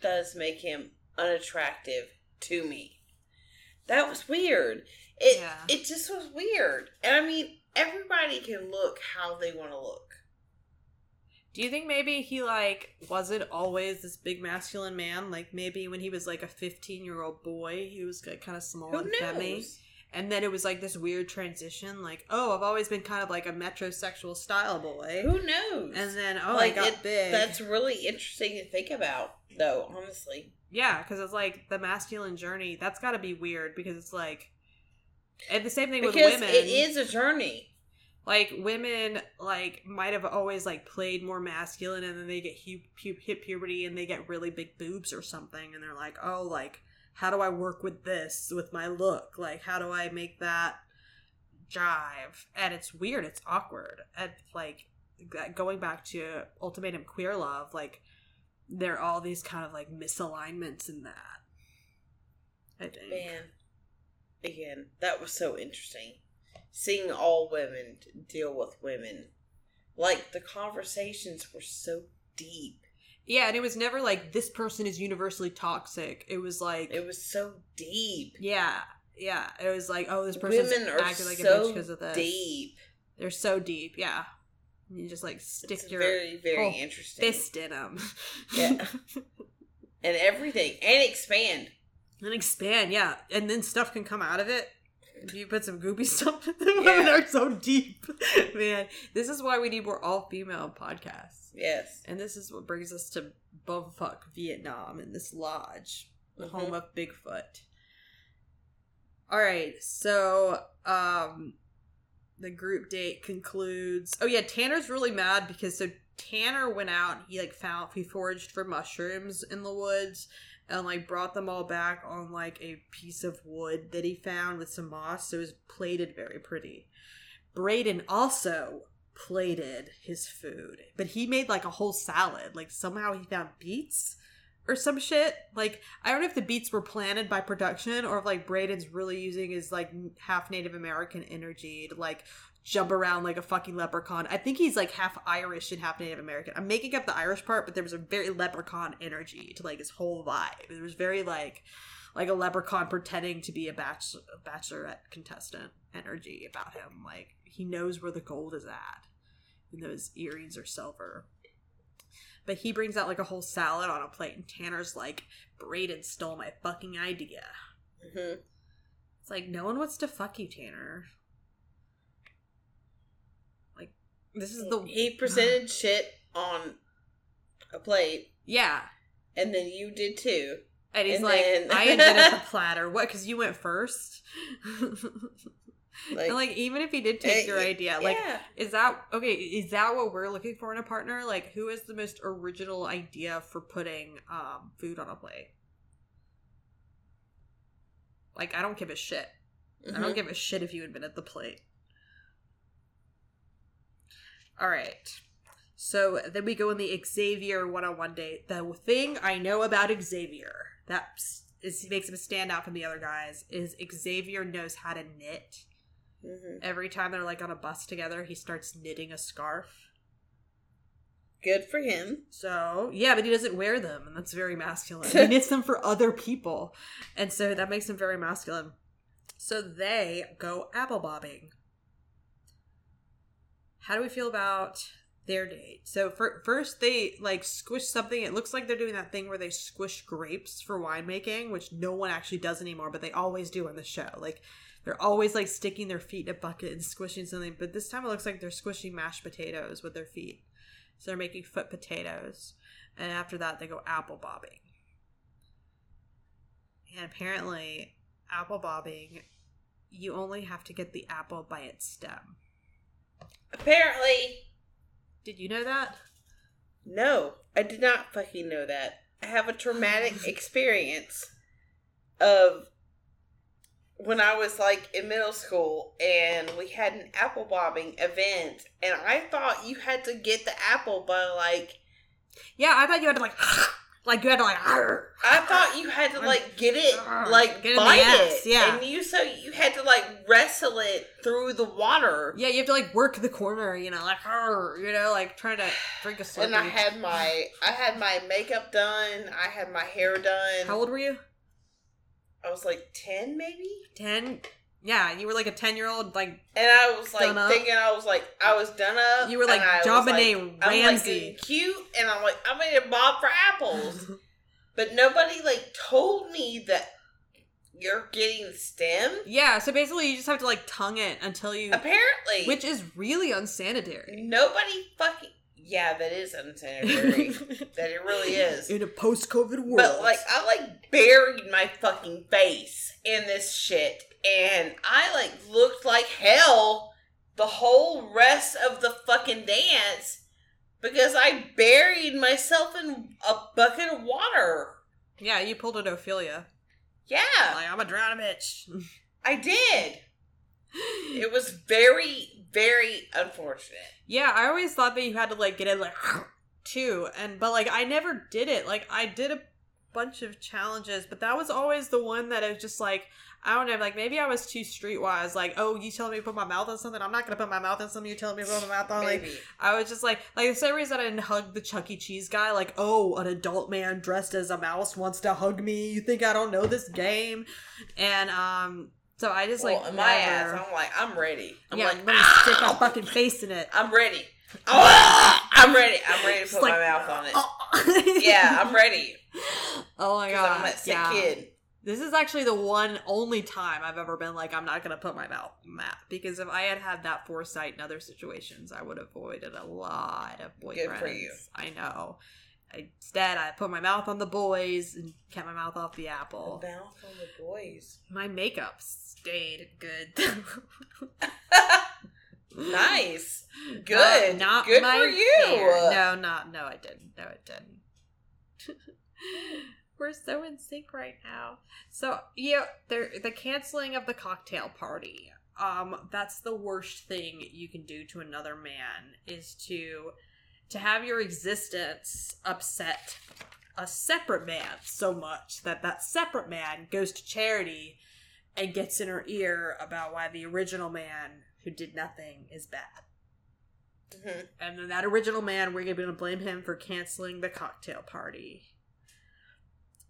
does make him unattractive to me. That was weird. It Yeah. it just was weird. And I mean, everybody can look how they want to look. Do you think maybe he like wasn't always this big masculine man? Like maybe when he was like a fifteen year old boy, he was like kind of small Who and femmy, knows? And then it was like this weird transition. Like, oh, I've always been kind of like a metrosexual style boy, Who knows? and then oh, like I got it, big. that's really interesting to think about, though. Honestly, Yeah, because it's like the masculine journey. That's got to be weird because it's like, and the same thing with women. it is a journey. like women like might have always like played more masculine and then they get hu- pu- hit puberty and they get really big boobs or something and they're like oh like how do i work with this with my look? Like how do i make that jive? And it's weird it's awkward. And like going back to ultimatum queer love like there are all these kind of like misalignments in that i think. Man, again, that was so interesting. Seeing all women deal with women, like the conversations were so deep. Yeah and it was never like this person is universally toxic it was like It was so deep. Yeah, yeah. It was like, oh, this person acting like a bitch so because of this. deep. They're so deep. Yeah, you just like stick It's your very, very interesting. fist in them. Yeah. and everything, and expand. and expand. Yeah, and then stuff can come out of it. If you put some goopy stuff in them, Yeah. women are so deep. Man, this is why we need more all female podcasts. Yes. And this is what brings us to Bumfuck, Vietnam, in this lodge, the Mhm. home of Bigfoot. All right, so um, the group date concludes. Oh yeah, Tanner's really mad because so Tanner went out. He like found he foraged for mushrooms in the woods and like brought them all back on like a piece of wood that he found with some moss. So it was plated very pretty. Brayden also plated his food, but he made like a whole salad. Like somehow he found beets or some shit. Like I don't know if the beets were planted by production or if like Brayden's really using his like half Native American energy to like jump around like a fucking leprechaun. I think he's like half Irish and half Native American. I'm making up the Irish part, but there was a very leprechaun energy to like his whole vibe. It was very like like a leprechaun pretending to be a bach- bachelorette contestant energy about him. Like he knows where the gold is at, and those earrings are silver. But he brings out like a whole salad on a plate, and Tanner's like, "Brayden stole my fucking idea." hmm It's like no one wants to fuck you, Tanner. Like this is the He presented shit on a plate, yeah, and then you did too. And he's And like, then- "I invented the platter." What? Because you went first. Like, and like, even if he did take eh, your idea, like, yeah. is that okay? Is that what we're looking for in a partner? Like, who is the most original idea for putting um food on a plate? Like, I don't give a shit. I Mhm. don't give a shit if you invented the plate. All right. So then we go in the Xavier one-on-one date. The thing I know about Xavier that is makes him stand out from the other guys is Xavier knows how to knit. Mhm. Every time they're like on a bus together, he starts knitting a scarf. Good for him. So yeah, but he doesn't wear them, and that's very masculine. he knits them for other people, and so that makes him very masculine. So they go apple bobbing. How do we feel about their date? So for, first, they like squish something. It looks like they're doing that thing where they squish grapes for winemaking, which no one actually does anymore, but they always do on the show. Like they're always like sticking their feet in a bucket and squishing something, but this time it looks like they're squishing mashed potatoes with their feet. So they're making foot potatoes. And after that, they go apple bobbing. And apparently, apple bobbing, you only have to get the apple by its stem. Apparently, Did you know that? no, I did not fucking know that. I have a traumatic experience of when I was like in middle school and we had an apple bobbing event and I thought you had to get the apple by like Yeah, I thought you had to like, like you had to like. I thought you had to like get it like Get bite ass, it. yeah. And you so you had to like wrestle it through the water. Yeah, you have to like work the corner, you know, like you know, like trying to drink a slurpee. And I had my I had my makeup done, I had my hair done. How old were you? I was like ten maybe? Ten. Yeah, you were like a ten year old, like And I was like up. thinking, I was like, I was done up. You were like was like- I'm like Ramsey. cute, and I'm like, I'm gonna bob for apples. but nobody like told me that you're getting stem. yeah. So basically, you just have to like tongue it until you, Apparently, which is really unsanitary. nobody fucking yeah, that is unsanitary. that it really is. in a post COVID world. But like I like buried my fucking face in this shit and I like looked like hell the whole rest of the fucking dance because I buried myself in a bucket of water. yeah, you pulled an Ophelia. Yeah, Like I'm a drown bitch. I did. It was very, very unfortunate. Yeah, I always thought that you had to like get it like too, and but like I never did it. Like I did a bunch of challenges, but that was always the one that I was just like I don't know, like maybe I was too streetwise. Like, oh, you telling me to put my mouth on something? I'm not gonna put my mouth on something. You telling me to put my mouth on? Like, I was just like, like the same reason I didn't hug the Chuck E. Cheese guy. Like, oh, an adult man dressed as a mouse wants to hug me. You think I don't know this game? And um, so I just well, like in my ass, I'm like, I'm ready. I'm yeah, like, I'm gonna stick my "Ah!" fucking face in it. I'm ready. Ah! I'm ready. I'm ready to put like, my mouth on it. oh. Yeah, I'm ready. Oh my god. I'm that sick yeah. kid. This is actually the one only time I've ever been like, I'm not gonna put my mouth on that because if I had had that foresight in other situations, I would have avoided a lot of boyfriends. Good for you. I know. Instead, I put my mouth on the boys and kept my mouth off the apple. mouth on the boys. My makeup stayed good. Nice. Good. Not Good for you. hair. No, not no, I didn't. No, it didn't. We're so in sync right now. So yeah, there the canceling of the cocktail party. Um, that's the worst thing you can do to another man is to to have your existence upset a separate man so much that that separate man goes to charity and gets in her ear about why the original man who did nothing is bad. Mhm. And then that original man, we're going to blame him for canceling the cocktail party.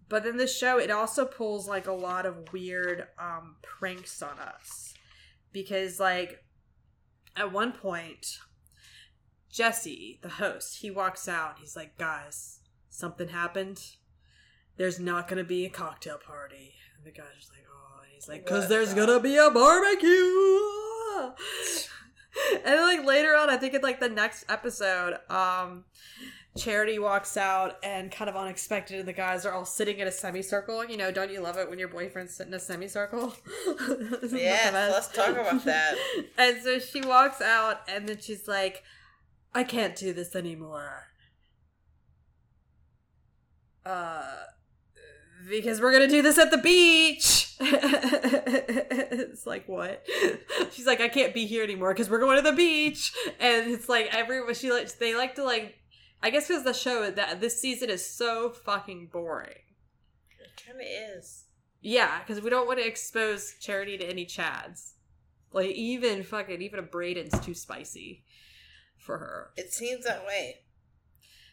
But then the show, it also pulls like a lot of weird um, pranks on us. Because, like, at one point, Jesse, the host, he walks out. He's like, guys, something happened. There's not going to be a cocktail party. And the guy's just like, oh, and he's like, because there's the- going to be a barbecue. and then, like later on, I think in like the next episode, um, Charity walks out and kind of unexpected, and the guys are all sitting in a semicircle. You know, don't you love it when your boyfriend's sitting in a semicircle? Isn't that the Yes, best? let's talk about that. and so she walks out, and then she's like, "I can't do this anymore." Uh, because we're gonna do this at the beach. it's like what? She's like, I can't be here anymore because we're going to the beach, and it's like everyone. She like they like to like. I guess because the show that this season is so fucking boring. It kind of is. Yeah, because we don't want to expose Charity to any chads. Like even fucking even a Brayden's too spicy for her. It seems that way.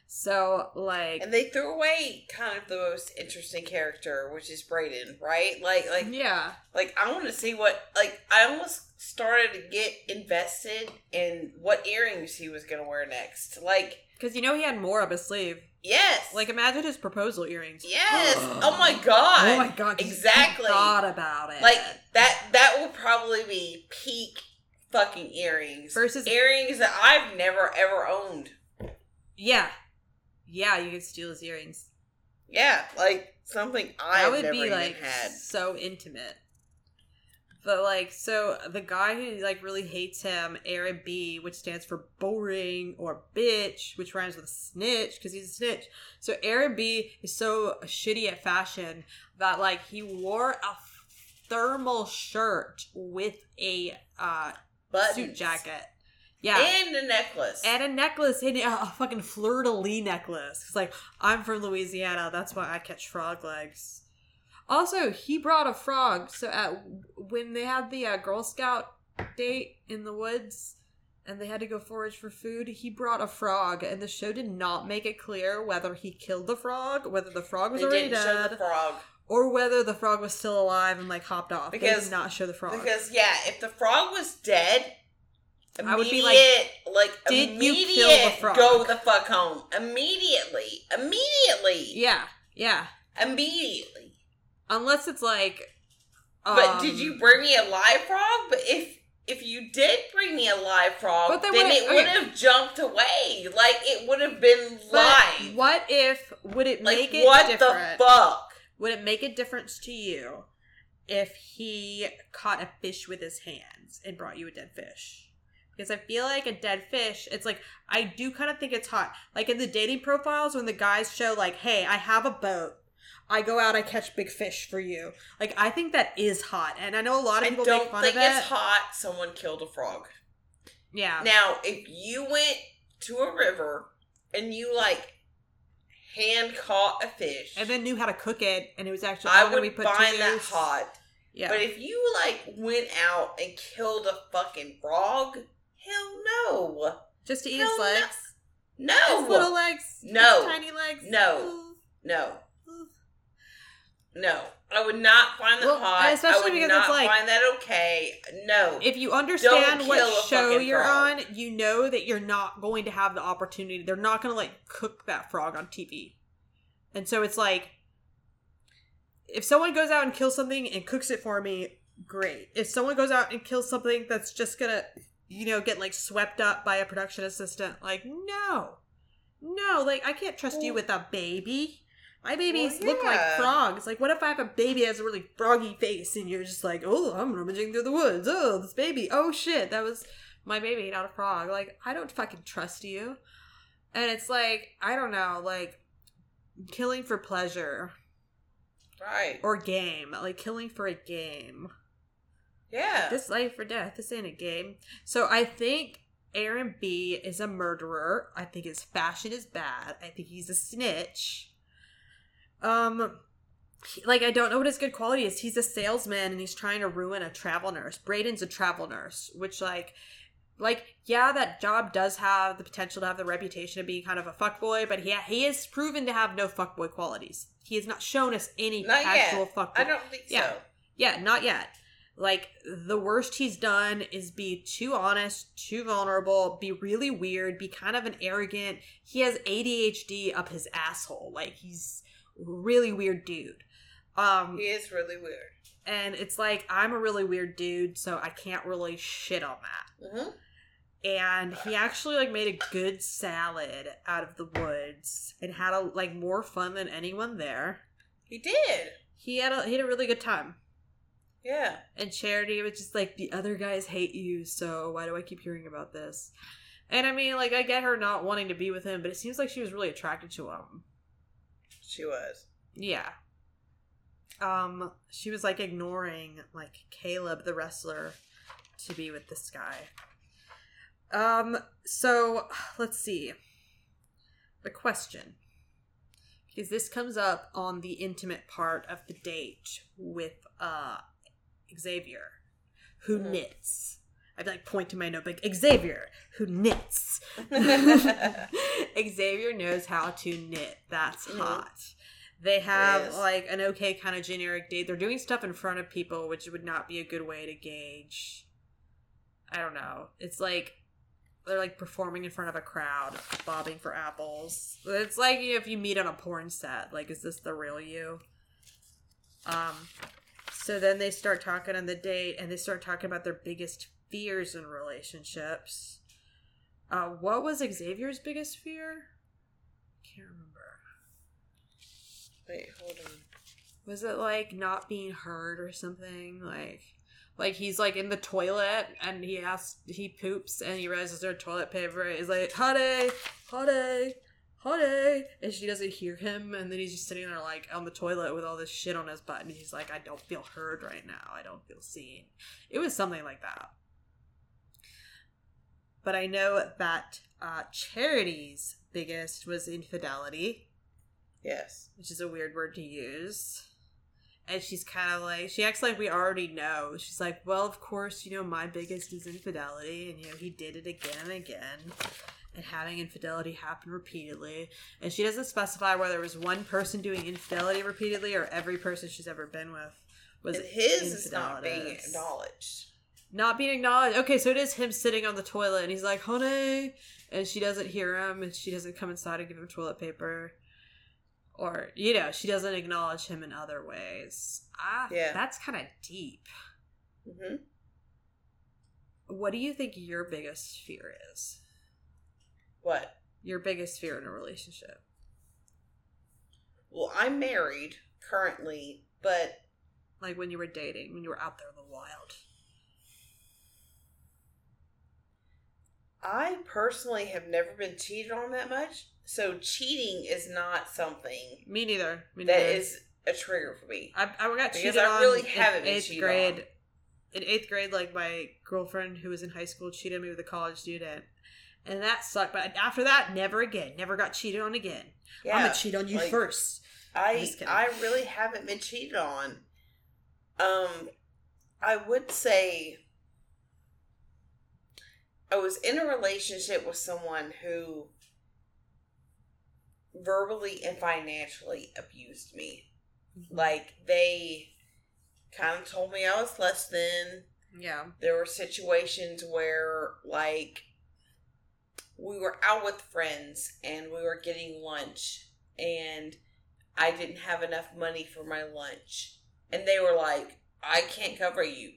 So like And they threw away kind of the most interesting character, which is Braden, right? Like, like, yeah, like I want to see what. Like, I almost started to get invested in what earrings he was gonna wear next. Like, because you know he had more up his sleeve. yes, Like imagine his proposal earrings. yes. oh my god. Oh my god. Exactly. I Thought about it. Like that. That will probably be peak fucking earrings Versus- earrings that I've never ever owned. yeah, yeah, you could steal his earrings. Yeah, like something I've would never be like had. so intimate. But like, so the guy who like really hates him, Aaron B, which stands for boring or bitch, which rhymes with snitch because he's a snitch. So Aaron B is so shitty at fashion that like he wore a thermal shirt with a uh, Buttons. suit jacket. Yeah. and a necklace. and a necklace and a, a fucking fleur de lis necklace. It's like I'm from Louisiana. That's why I catch frog legs. Also, he brought a frog. So at when they had the uh, Girl Scout date in the woods, and they had to go forage for food, he brought a frog, and the show did not make it clear whether he killed the frog, whether the frog was they already didn't show dead, the frog. or whether the frog was still alive and like hopped off. they Because- did not show the frog. Because yeah, if the frog was dead, I would be immediate, like, "Did you kill the frog?" Go the fuck home immediately, immediately, yeah, yeah. immediately. Unless it's like. But um, did you bring me a live frog? But if if you did bring me a live frog, But they then it would have jumped away. Like it would have been but live. What if would it Like make it what different? the fuck? Would it make a difference to you if he caught a fish with his hands and brought you a dead fish? Because I feel like a dead fish, it's like I do kind of think it's hot. Like in the dating profiles when the guys show like, "Hey, I have a boat. I go out, I catch big fish for you." Like I think that is hot, and I know a lot of I people don't make fun think of it. it's hot. Someone killed a frog. Yeah, Now, if you went to a river and you like hand caught a fish, and then knew how to cook it, and it was actually I would be put find that use. hot. Yeah, But if you like went out and killed a fucking frog, hell no, just to eat Hell no. legs, no, its little legs, No. tiny legs, No. no, no. I would not find that Well, hot. especially I would because not it's like- find that okay. No, if you understand what show you're frog. on, you know that you're not going to have the opportunity. They're not going to like cook that frog on TV. And so it's like if someone goes out and kills something and cooks it for me, great. If someone goes out and kills something that's just going to you know get like swept up by a production assistant, like no. No, like I can't trust you with a baby. My babies look yeah. like frogs. Like, what if I have a baby that has a really froggy face and you're just like, oh, I'm rummaging through the woods. Oh, this baby. Oh, shit. That was my baby, not a frog. Like, I don't fucking trust you. And it's like, I don't know, like, killing for pleasure right? or game. Like, killing for a game. yeah, This life or death. This ain't a game. So I think Aaron B is a murderer. I think his fashion is bad. I think he's a snitch. Um, he- like I don't know what his good quality is. He's a salesman and he's trying to ruin a travel nurse. Brayden's a travel nurse, which like. Like, yeah, that job does have the potential to have the reputation of being kind of a fuckboy, but he he has proven to have no fuckboy qualities. He has not shown us any Not yet. fuckboy. I don't think Yeah. so. Yeah, not yet. Like the worst he's done is be too honest, too vulnerable, be really weird, be kind of an arrogant. He has ADHD up his asshole. Like he's really weird dude. Um He is really weird. and it's like I'm a really weird dude, so I can't really shit on that. hmm And he actually like made a good salad out of the woods and had a like more fun than anyone there. He did. He had a he had a really good time. Yeah. And Charity was just like, the other guys hate you, so why do I keep hearing about this? And I mean, like, I get her not wanting to be with him, but it seems like she was really attracted to him. She was. Yeah. Um, she was like ignoring like Caleb the wrestler to be with this guy. Um, so let's see. The question. Because this comes up on the intimate part of the date with uh Xavier, who Mhm. knits. I'd like point to my notebook. Xavier, who knits. Xavier knows how to knit. That's Mhm. hot. They have like an okay kind of generic date. They're doing stuff in front of people, which would not be a good way to gauge. I don't know. It's like they're like performing in front of a crowd, bobbing for apples. It's like if you meet on a porn set. Like, is this the real you? Um. So then they start talking on the date, and they start talking about their biggest fears in relationships. Uh, what was Xavier's biggest fear? Can't remember. Wait, hold on. Was it like not being heard or something? Like, like he's like in the toilet and he asks, he poops and he realizes their toilet paper He's like, honey, honey, honey. And she doesn't hear him. And then he's just sitting there like on the toilet with all this shit on his butt. And he's like, I don't feel heard right now. I don't feel seen. It was something like that. But I know that uh, Charity's biggest was infidelity Yes. which is a weird word to use. And she's kind of like, she acts like we already know. She's like, well, of course, you know, my biggest is infidelity. And, you know, he did it again and again. and having infidelity happen repeatedly. And she doesn't specify whether it was one person doing infidelity repeatedly or every person she's ever been with was And his is not being acknowledged. Not being acknowledged. Okay, so it is him sitting on the toilet and he's like, honey. And she doesn't hear him and she doesn't come inside and give him toilet paper. Or, you know, she doesn't acknowledge him in other ways. Ah, Yeah. That's kind of deep. Mm-hmm. What do you think your biggest fear is? What? Your biggest fear in a relationship? Well, I'm married currently, but Like when you were dating, when you were out there in the wild. I personally have never been cheated on that much. So cheating is not something Me neither. Me neither. is a trigger for me. I, I got Because cheated I on really in haven't been eighth cheated grade. on. In eighth grade, like my girlfriend who was in high school cheated me with a college student, and that sucked. But after that, never again. Never got cheated on again. Yeah, I'm gonna cheat on you like- first. I I really haven't been cheated on. Um, I would say I was in a relationship with someone who verbally and financially abused me. Mm-hmm. Like they kind of told me I was less than. Yeah. There were situations where like we were out with friends and we were getting lunch and I didn't have enough money for my lunch. And they were like, I can't cover you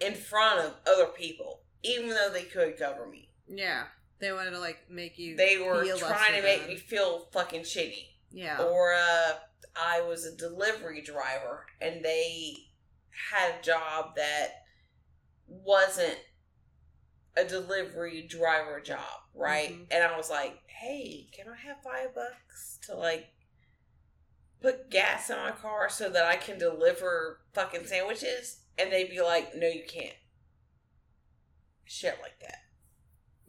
in front of other people, even though they could cover me. Yeah. They wanted to like make you. They were trying to make me feel fucking shitty. Yeah. Or uh, I was a delivery driver and they had a job that wasn't a delivery driver job, right? Mhm. And I was like, hey, can I have five bucks to like put gas in my car so that I can deliver fucking sandwiches? And they'd be like, no, you can't. Shit like that.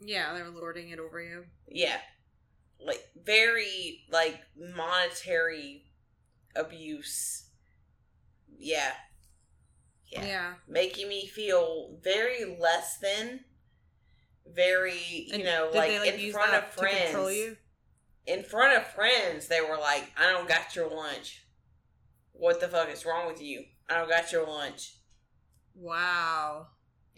yeah. they're lording it over you. Yeah. Like very like monetary abuse. Yeah. Yeah. Yeah. Making me feel very less than very, you And know, like, they, like in front of friends. you? In front of friends, they were like, "I don't got your lunch. What the fuck is wrong with you? I don't got your lunch." Wow.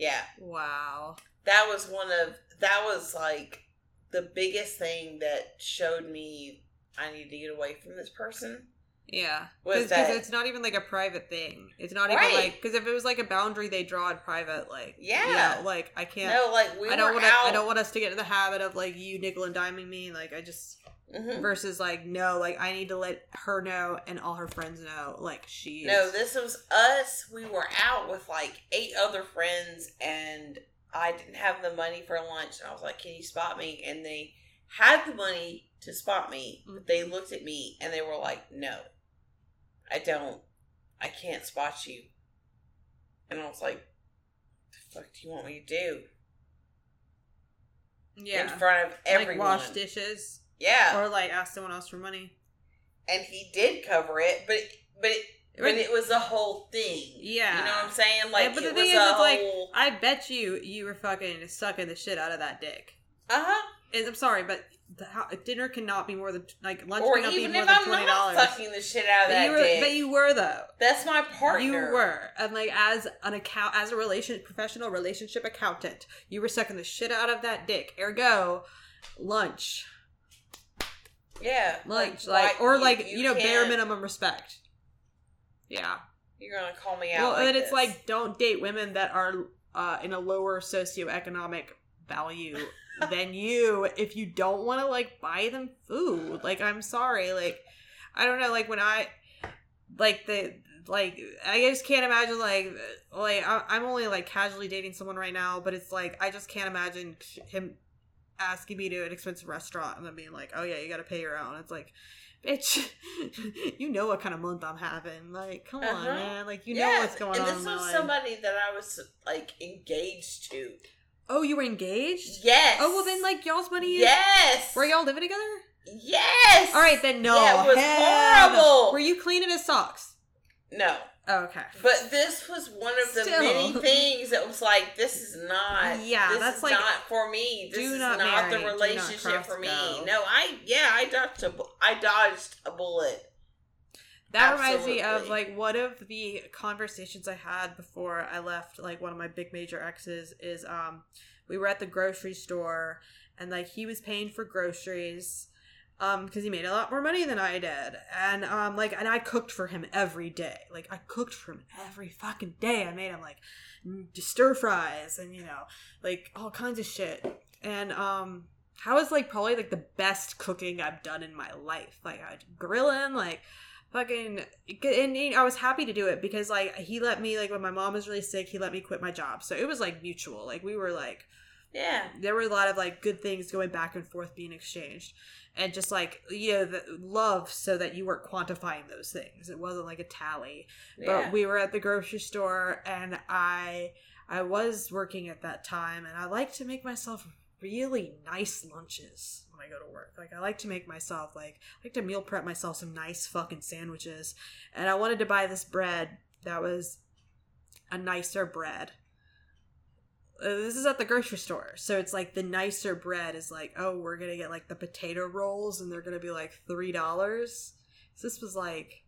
Yeah. Wow. that was one of that was like the biggest thing that showed me I need to get away from this person. Yeah, Was because that- it's not even like a private thing. It's not even like because if it was like a boundary they draw in private, like Yeah. like I can't. No, like we I don't want I don't want us to get in the habit of like you nickel and diming me. Like I just Mhm. versus like no, like I need to let her know and all her friends know. Like she. No, this was us. We were out with like eight other friends, and I didn't have the money for lunch. And I was like, "Can you spot me?" And they had the money to spot me, but they looked at me and they were like, "No, I don't. I can't spot you." And I was like, "The fuck do you want me to do?" yeah. In front of everyone. Like wash dishes yeah, or like ask someone else for money. and he did cover it, but but it, but it was a whole thing. Yeah. you know what I'm saying? Like, Yeah, but the it thing was is, a it's like I bet you you were fucking sucking the shit out of that dick. uh huh. And I'm sorry, but the, how, dinner cannot be more than like lunch Or cannot be even more if than I'm twenty not dollars. fucking the shit out of But that you were, dick. but you were though. That's my partner. You were, and like as an account, as a relation, professional relationship accountant, you were sucking the shit out of that dick. Ergo, lunch, Yeah. lunch, why- like, or like you, know, bare minimum respect. Yeah. You're gonna call me out. Well, like and it's this. like don't date women that are uh, in a lower socioeconomic value than you if you don't want to like buy them food. Like I'm sorry, like I don't know, like when I like the like I just can't imagine like like I- I'm only like casually dating someone right now, but it's like I just can't imagine him asking me to an expensive restaurant and then being like, "Oh yeah, you got to pay your own." It's like, bitch, you know what kind of month I'm having. Like, come on, Uh-huh. man. Like, you know what's going and on. And this was somebody that I was like engaged to. Oh, you were engaged? Yes. Oh well, then like y'all's money. Is- Yes. Were y'all living together? Yes. All right, then no. Yeah, it was Hell horrible. Were you cleaning his socks? No. Okay. But this was one of the Still. many things that was like, this is not. Yeah, this that's is like, not for me. This is not not, marry, the relationship cross for me. go. No, I yeah, I dodged a I dodged a bullet. That reminds me of like one of the conversations I had before I left like one of my big major exes is um we were at the grocery store and like he was paying for groceries um because he made a lot more money than I did. And um like and I cooked for him every day. Like I cooked for him every fucking day. I made him like stir fries and you know like all kinds of shit. And um that was like probably like the best cooking I've done in my life? Like I grilling like fucking and he- I was happy to do it because like he let me like when my mom was really sick he let me quit my job. So it was like mutual. Like we were like Yeah. there were a lot of like good things going back and forth being exchanged and just like you know the love so that you weren't quantifying those things. It wasn't like a tally. Yeah. but we were at the grocery store and i i was working at that time and i like to make myself really nice lunches when i go to work. Like i like to make myself like I like to meal prep myself some nice fucking sandwiches. And i wanted to buy this bread that was a nicer bread Uh, this is at the grocery store. So it's like the nicer bread is like oh we're gonna get like the potato rolls and they're gonna be like three dollars. So this was like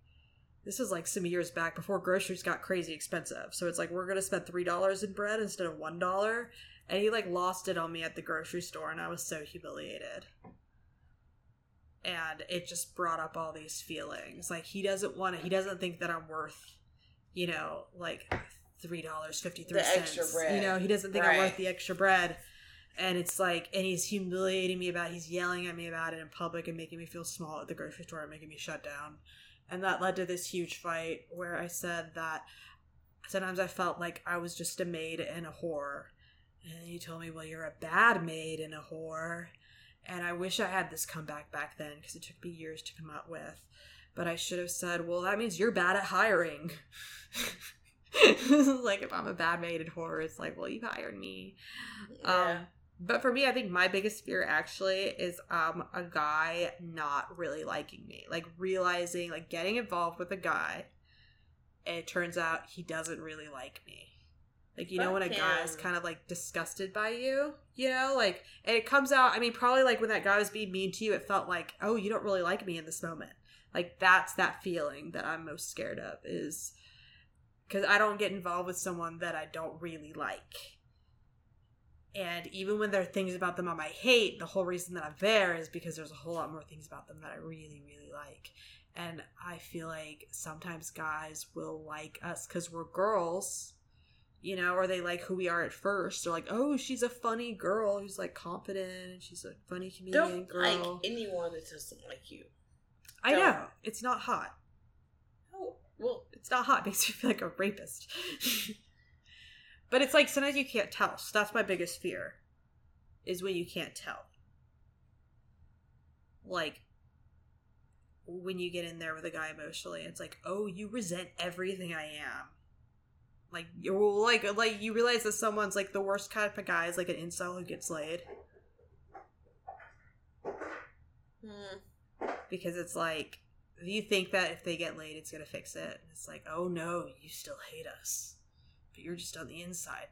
this was like some years back before groceries got crazy expensive. So it's like we're gonna spend three dollars in bread instead of one dollar. And he like lost it on me at the grocery store and i was so humiliated. And it just brought up all these feelings. Like he doesn't want to he doesn't think that i'm worth you know like three dollars fifty three cents. you know he doesn't think i'm worth the extra bread. And it's like and he's humiliating me about it. he's yelling at me about it in public and making me feel small at the grocery store and making me shut down. And that led to this huge fight where i said that sometimes i felt like i was just a maid and a whore. And he told me well you're a bad maid and a whore. And i wish i had this comeback back then because it took me years to come out with. But i should have said well that means you're bad at hiring like if i'm a bad maid and whore it's like well you hired me Yeah. um, but for me, I think my biggest fear actually is um a guy not really liking me. Like realizing, like getting involved with a guy, and it turns out he doesn't really like me. Like you know when a guy is kind of like disgusted by you, you know, like and it comes out. I mean, probably like when that guy was being mean to you, it felt like, oh, you don't really like me in this moment. Like that's that feeling that I'm most scared of is because I don't get involved with someone that I don't really like. And even when there are things about them I hate, the whole reason that I'm there is because there's a whole lot more things about them that I really, really like. And I feel like sometimes guys will like us because we're girls, you know, or they like who we are at first. They're like, oh, she's a funny girl who's like confident. and She's a funny comedian Don't girl. like anyone that doesn't like you. I don't. know. It's not hot. Well, It's not hot. It makes me feel like a rapist. but it's like sometimes you can't tell. So that's my biggest fear. Is when you can't tell. Like when you get in there with a guy emotionally, it's like, oh, you resent everything I am. Like you're like like you realize that someone's like the worst kind of guy is like an incel who gets laid. hmm. because it's like you think that if they get laid it's gonna fix it. It's like oh no you still hate us but you're just on the inside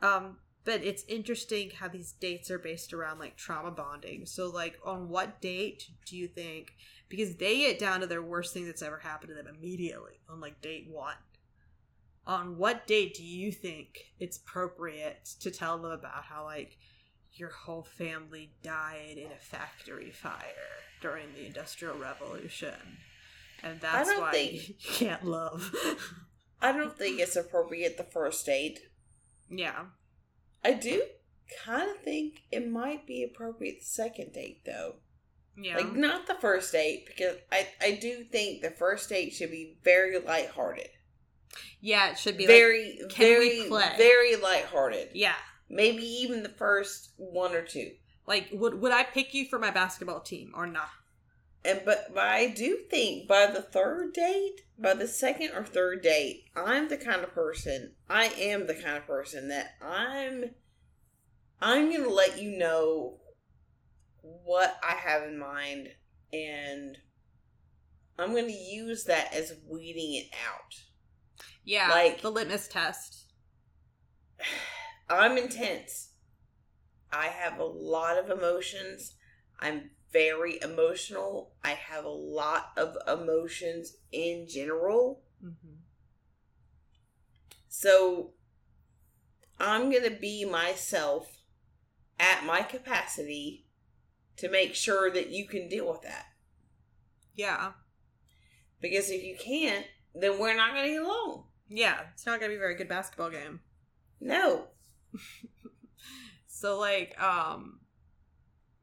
now. Um but it's interesting how these dates are based around like trauma bonding. So like on what date do you think because they get down to their worst thing that's ever happened to them immediately on like date one. On what date do you think it's appropriate to tell them about how like your whole family died in a factory fire during the industrial revolution and that's don't why think- you can't love I don't think it's appropriate the first date. yeah I do kind of think it might be appropriate the second date, though. yeah Like, not the first date, because I, I do think the first date should be very lighthearted. yeah it should be like very, we very, very lighthearted. yeah Maybe even the first one or two. like would would i pick you for my basketball team or not And but, but I do think by the third date, by the second or third date, I'm the kind of person. I am the kind of person that I'm. I'm gonna let you know what I have in mind, and I'm going to use that as weeding it out. Yeah, Like- the litmus test. I'm intense. I have a lot of emotions. I'm very emotional. I have a lot of emotions in general. Mm-hmm. So I'm going to be myself at my capacity to make sure that you can deal with that. Yeah, Because if you can't, then we're not going to get along. yeah, it's not gonna be a very good basketball game. No. So like, um,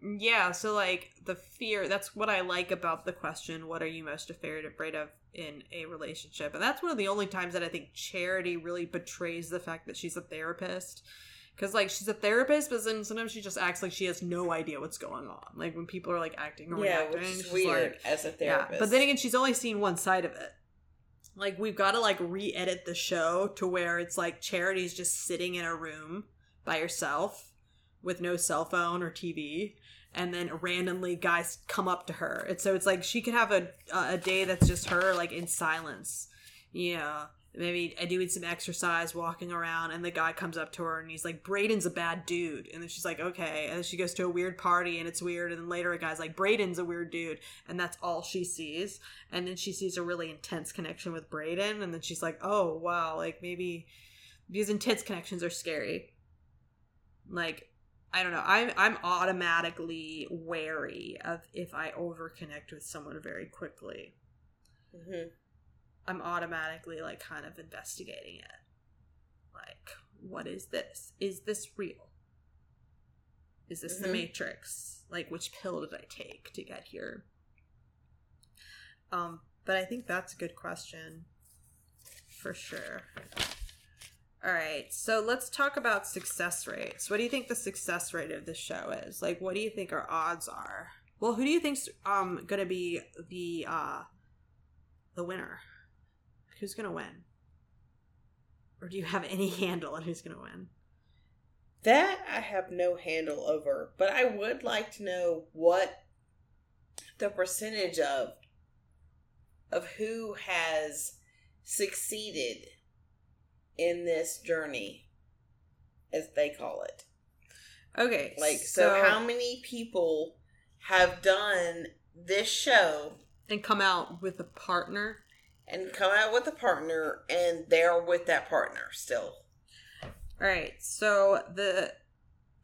yeah, so like the fear. That's what I like about the question. What are you most afraid afraid of in a relationship? And that's one of the only times that I think Charity really betrays the fact that she's a therapist. Because like she's a therapist, but then sometimes she just acts like she has no idea what's going on. Like when people are like acting or Yeah, reacting, which is she's weird like, as a therapist. yeah, but then again, she's only seen one side of it. Like we've got to like re-edit the show to where it's like Charity's just sitting in a room by herself with no cell phone or TV, and then randomly guys come up to her. And so it's like she could have a a day that's just her like in silence, know. Maybe doing some exercise, walking around, and the guy comes up to her and he's like, Brayden's a bad dude. And then she's like, okay. And then she goes to a weird party and it's weird. And then later a guy's like, Brayden's a weird dude. And that's all she sees and then she sees a really intense connection with Brayden, and then she's like, "Oh wow, like maybe these intense connections are scary." Like, I don't know. I'm I'm automatically wary of if I overconnect with someone very quickly. Mhm. I'm automatically like kind of investigating it. Like, what is this? Is this real? Is this the Mhm. Matrix? Like, which pill did I take to get here? Um, but I think that's a good question for sure. All right, so let's talk about success rates. What do you think the success rate of this show is? Like, what do you think our odds are? Well, who do you think's um gonna be the uh the winner? Who's gonna win? Or do you have any handle on who's gonna win? That I have no handle over, but I would like to know what the percentage of of who has succeeded in this journey as they call it. Okay, Like so, how many people have done this show and come out with a partner? And come out with a partner and they're with that partner still? All right, so the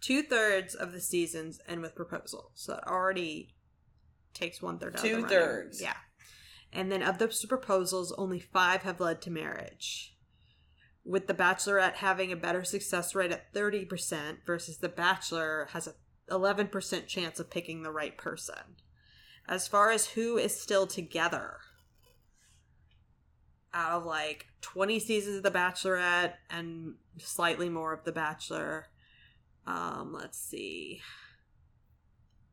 two thirds of the seasons end with proposal, so that already takes one third. out of the. Two-thirds. yeah. And then of those proposals, only five have led to marriage. With the Bachelorette having a better success rate at thirty percent versus the Bachelor has a eleven percent chance of picking the right person. As far as who is still together, out of like 20 seasons of The Bachelorette and slightly more of The Bachelor. Um, let's see.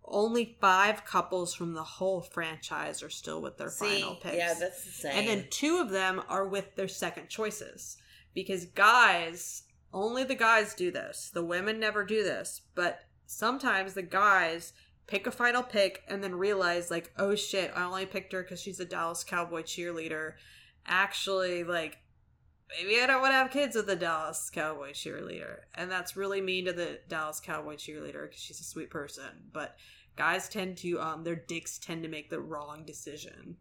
Only five couples from the whole franchise are still with their final picks. yeah, that's the same. and then two of them are with their second choices. Because guys, only the guys do this. The women never do this. But sometimes the guys pick a final pick and then realize, like, oh shit, I only picked her because she's a Dallas Cowboy cheerleader actually like maybe I don't want to have kids with the Dallas Cowboy cheerleader, and that's really mean to the Dallas Cowboy cheerleader because she's a sweet person. But guys tend to um their dicks tend to make the wrong decision,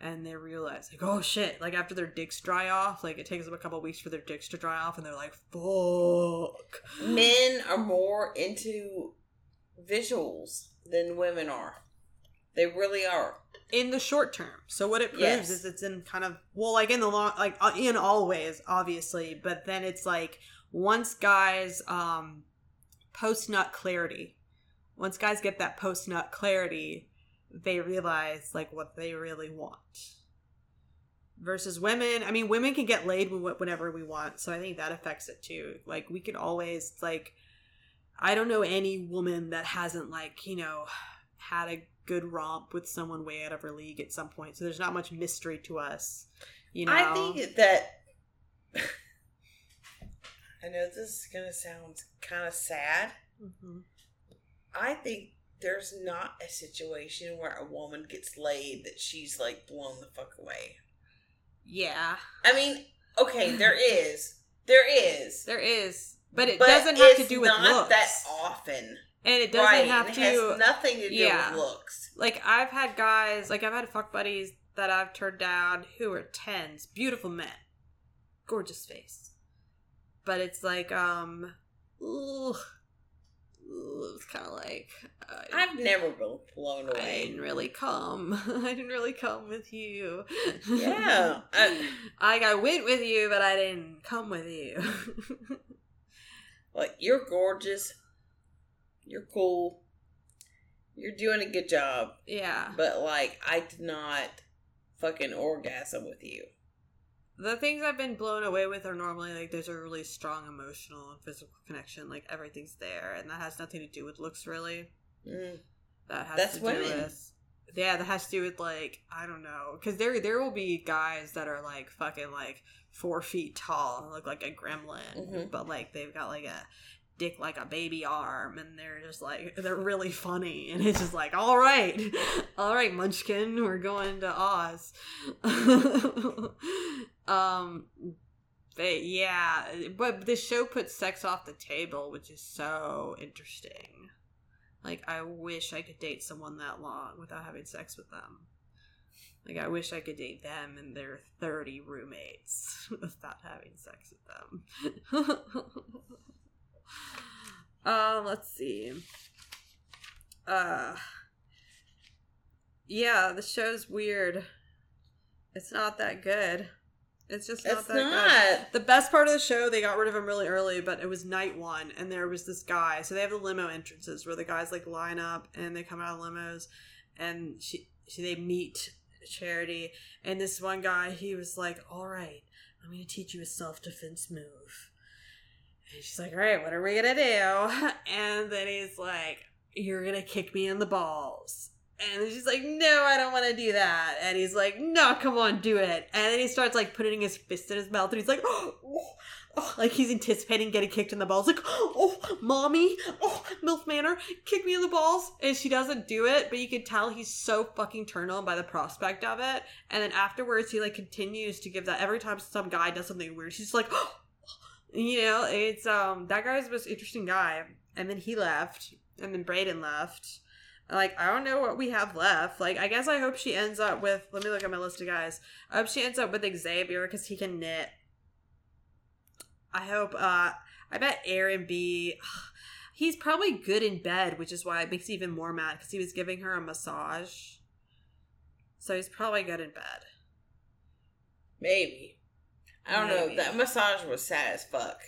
and they realize like oh shit like after their dicks dry off like it takes them a couple weeks for their dicks to dry off and they're like fuck men are more into visuals than women are. They really are. in the short term. So what it proves Yes. is it's in kind of well, like in the long, like uh, in all ways, obviously. But then it's like once guys um post nut clarity, once guys get that post nut clarity, they realize like what they really want. Versus women, I mean, women can get laid whenever we want, so I think that affects it too. Like we can always like, I don't know any woman that hasn't like you know had a good romp with someone way out of her league at some point. So there's not much mystery to us. You know, I think that I know this is gonna sound kind of sad. Mhm. I think there's not a situation where a woman gets laid that she's like blown the fuck away. Yeah, I mean, okay, there is, there is, there is, but it but doesn't have to do with not looks. that often. And it doesn't right? have it to. has nothing to do yeah. with looks. like I've had guys, like I've had fuck buddies that I've turned down who are tens, beautiful men, gorgeous face, but it's like um, Ugh, it's kind of like uh, I've never been blown away. I didn't really come. I didn't really come with you. Yeah, I- like I went with you, but I didn't come with you. Like you're gorgeous, you're cool, you're doing a good job, yeah. but like I did not fucking orgasm with you. The things I've been blown away with are normally like there's a really strong emotional and physical connection, like everything's there, and that has nothing to do with looks really. Mm. That has That's to do women. with yeah, that has to do with like I don't know, because there there will be guys that are like fucking like four feet tall, and look like a gremlin, Mhm. but like they've got like a dick like a baby arm, and they're just like they're really funny, and it's just like all right, all right, Munchkin, we're going to Oz. um. But yeah, but this show puts sex off the table, which is so interesting. Like, I wish I could date someone that long without having sex with them. Like, I wish I could date them and their 30 roommates without having sex with them. um, let's see. Uh, yeah, the show's weird. It's not that good. It's just not It's that good. The best part of the show, they got rid of him really early, but it was night one, and there was this guy. So they have the limo entrances where the guys like line up and they come out of limos, and she, she they meet Charity, and this one guy, he was like, "All right, I'm gonna teach you a self defense move," she's like, "All right, what are we gonna do?" And then he's like, "You're gonna kick me in the balls." And she's like, no, I don't want to do that. And he's like, no, come on, do it. And then he starts like putting his fist in his mouth and he's like, oh, oh, oh, like he's anticipating getting kicked in the balls. Like, oh, mommy, oh, MILF Manor, kick me in the balls. And she doesn't do it, but you can tell he's so fucking turned on by the prospect of it. And then afterwards, he like continues to give that every time some guy does something weird. She's like, oh, you know, it's, um, that guy's the most interesting guy. And then he left. And then Brayden left like I don't know what we have left. Like I guess I hope she ends up with. Let me look at my list of guys. I hope she ends up with Xavier because he can knit. I hope. uh I bet Aaron B. He's probably good in bed, which is why it makes even more mad because he was giving her a massage. So he's probably good in bed. Maybe. I don't Maybe. know. That massage was sad as fuck.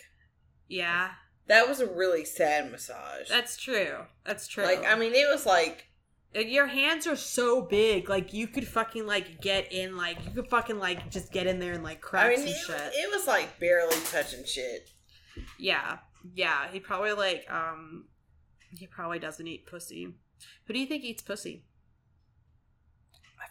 Yeah, That was a really sad massage. that's true. That's true. like I mean, it was like your hands are so big, like you could fucking like get in, like you could fucking like just get in there and like crack I mean, some it, shit. it was like barely touching shit. Yeah, yeah. He probably like um, he probably doesn't eat pussy. Who do you think eats pussy?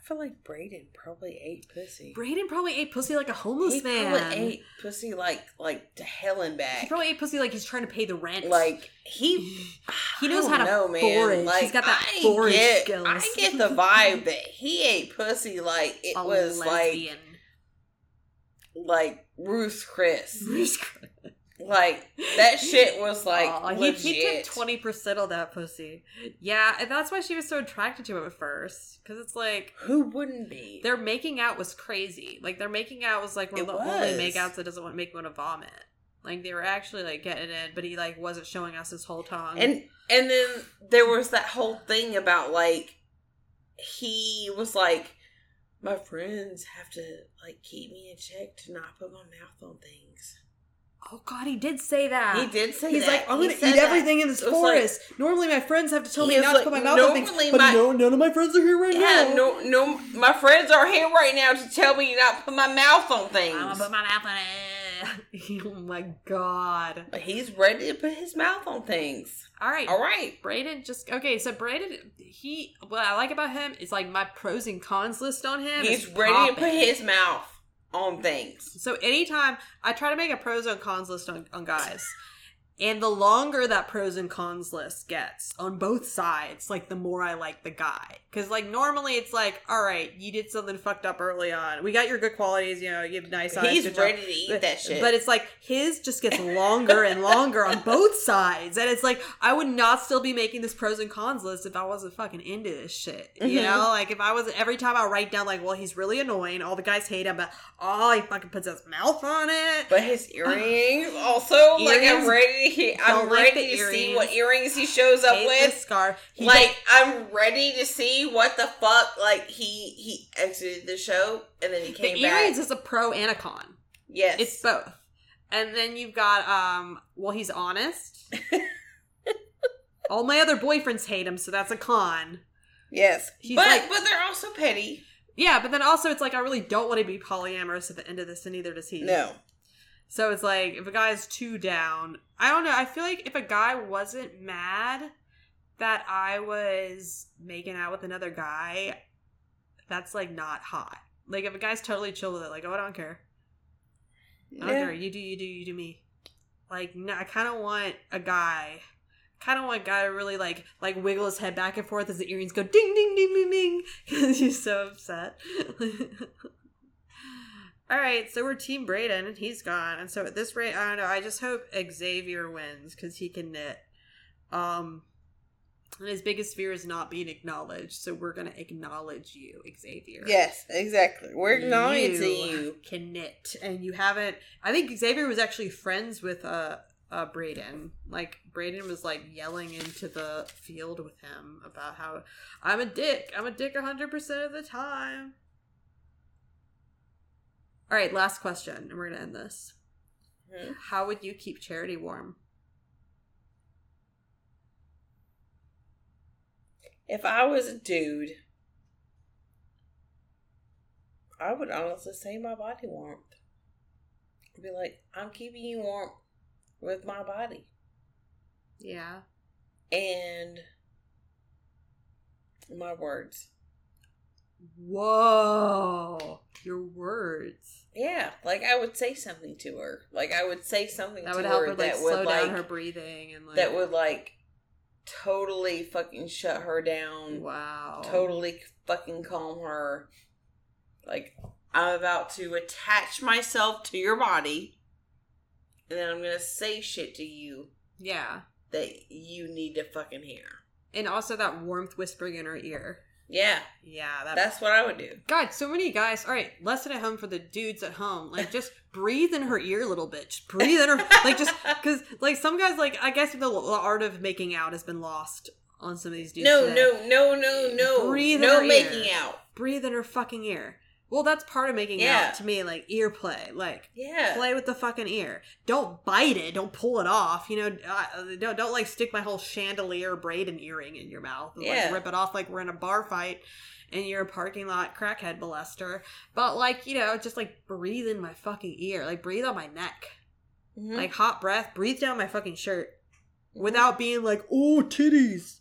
I feel like Brayden probably ate pussy. Brayden probably ate pussy like a homeless man. he man. probably ate pussy like like to hell and back. He probably ate pussy like he's trying to pay the rent. like he he knows how to know, man. forage. Like, he's got that I forage get, skills. I get the vibe that he ate pussy like it A was lesbian. like like Ruth Chris. Bruce Like that shit was like Aw, he, legit. he took twenty percent of that pussy. Yeah, and that's why she was so attracted to him at first. Because it's like Who wouldn't be? their making out was crazy. Like their making out was like one of the only makeouts that doesn't want make one want to vomit. Like they were actually like getting in, but he like wasn't showing us his whole tongue. and and then there was that whole thing about like he was like my friends have to like keep me in check to not put my mouth on things. Oh god, he did say that. He did say He's that. like, I'm He gonna said eat that. everything in this It was like- forest. Normally, my friends have to tell me He was not to put my mouth on things, "Normally but my- no, none of my friends are here right Yeah, now. no, no. My friends are here right now to tell me not to put my mouth on things. I'm things. gonna put my mouth on it. oh my god! But he's ready to put his mouth on things. All right, All right. Brayden just okay. So Brayden, he what I like about him is like my pros and cons list on him. He's is ready to popping. put his mouth on things. So anytime I try to make a pros and cons list on, on guys, And the longer that pros and cons list gets on both sides, like the more I like the guy. Because like normally it's like, all right, you did something fucked up early on. We got your good qualities, you know, you have nice eyes. He's job. ready to eat But- that shit. But it's like his just gets longer and longer on both sides. And it's like I would not still be making this pros and cons list if I wasn't fucking into this shit. You Mhm. know? Like if I was every time I write down like, well, he's really annoying, all the guys hate him, but oh he fucking puts his mouth on it. But his earrings also, like I'm ready. He, I'm like ready to see what earrings he shows up Hate with. scarf. He like I'm ready to see what the fuck. Like he he exited the show and then he came. the earrings back. is a pro and a con. Yes, It's both. And then you've got um well he's honest. All my other boyfriends hate him, so that's a con. yes, He's but like- but they're also petty. Yeah, but then also it's like I really don't want to be polyamorous at the end of this, and neither does he. No, So it's like if a guy's too down, I don't know. I feel like if a guy wasn't mad that I was making out with another guy, that's like not hot. Like if a guy's totally chill with it, like oh I don't care, I don't Yeah. care. You do you do you do me. Like no, I kind of want a guy. Kind of want a guy to really like like wiggle his head back and forth as the earrings go ding ding ding ding ding because he's so upset. All right, so we're Team Brayden, and he's gone. And so at this rate, I don't know. I just hope Xavier wins because he can knit. Um, and his biggest fear is not being acknowledged, so we're gonna acknowledge you, Xavier. yes, exactly. We're acknowledging you. Can knit, and you haven't. I think Xavier was actually friends with uh, uh Brayden. Like Braden was like yelling into the field with him about how I'm a dick. I'm a dick hundred percent of the time. All right, last question, and we're gonna end this. Hmm. How would you keep Charity warm? If I was a dude, I would honestly say my body warmth. I'd be like, I'm keeping you warm with my body. Yeah. And my words. Whoa, your words. Yeah, like I would say something to her. Like I would say something That to would help her her like that slow would down like her breathing and like that would like totally fucking shut her down. wow Totally fucking calm her. Like I'm about to attach myself to your body, and then I'm gonna say shit to you yeah that you need to fucking hear. and also that warmth whispering in her ear Yeah, yeah that that's what I would do. god so many guys all right lesson at home for the dudes at home like just breathe in her ear a little bit just breathe in her like just because like some guys like i guess the, the art of making out has been lost on some of these dudes No, today. no, no, no, no. Breathe in no her making ear. out. breathe in her fucking ear well that's part of making Yeah. out to me like ear play like Yeah. play with the fucking ear. Don't bite it. Don't pull it off. You know, uh, don't don't like stick my whole chandelier braid and earring in your mouth. and, Yeah. Like rip it off like we're in a bar fight and you're a parking lot crackhead molester. But like you know, just like breathe in my fucking ear. Like breathe on my neck. Mhm. Like hot breath. Breathe down my fucking shirt Mhm. without being like oh titties.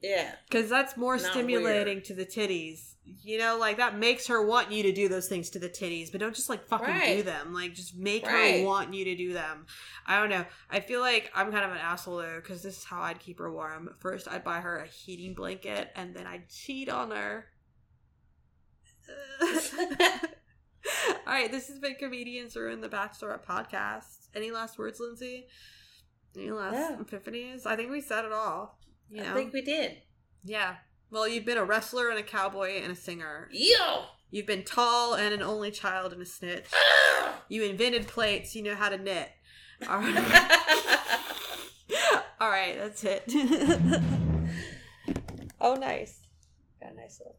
Yeah. Because that's more Not stimulating to the titties. You know, like that makes her want you to do those things to the titties, but don't just like fucking do them. Like just make Right. her want you to do them. I don't know. I feel like I'm kind of an asshole though, because this is how I'd keep her warm. First, I'd buy her a heating blanket, and then I'd cheat on her. All right, this has been Comedians Ruin the Bachelorette podcast. Any last words, Lindsay? Any last No. epiphanies? I think we said it all. You know? I think we did. Yeah. Well, you've been a wrestler and a cowboy and a singer. Yo. You've been tall and an only child and a snitch. Ah! You invented plates. You know how to knit. All right. All right, that's it. oh, nice. Got a nice little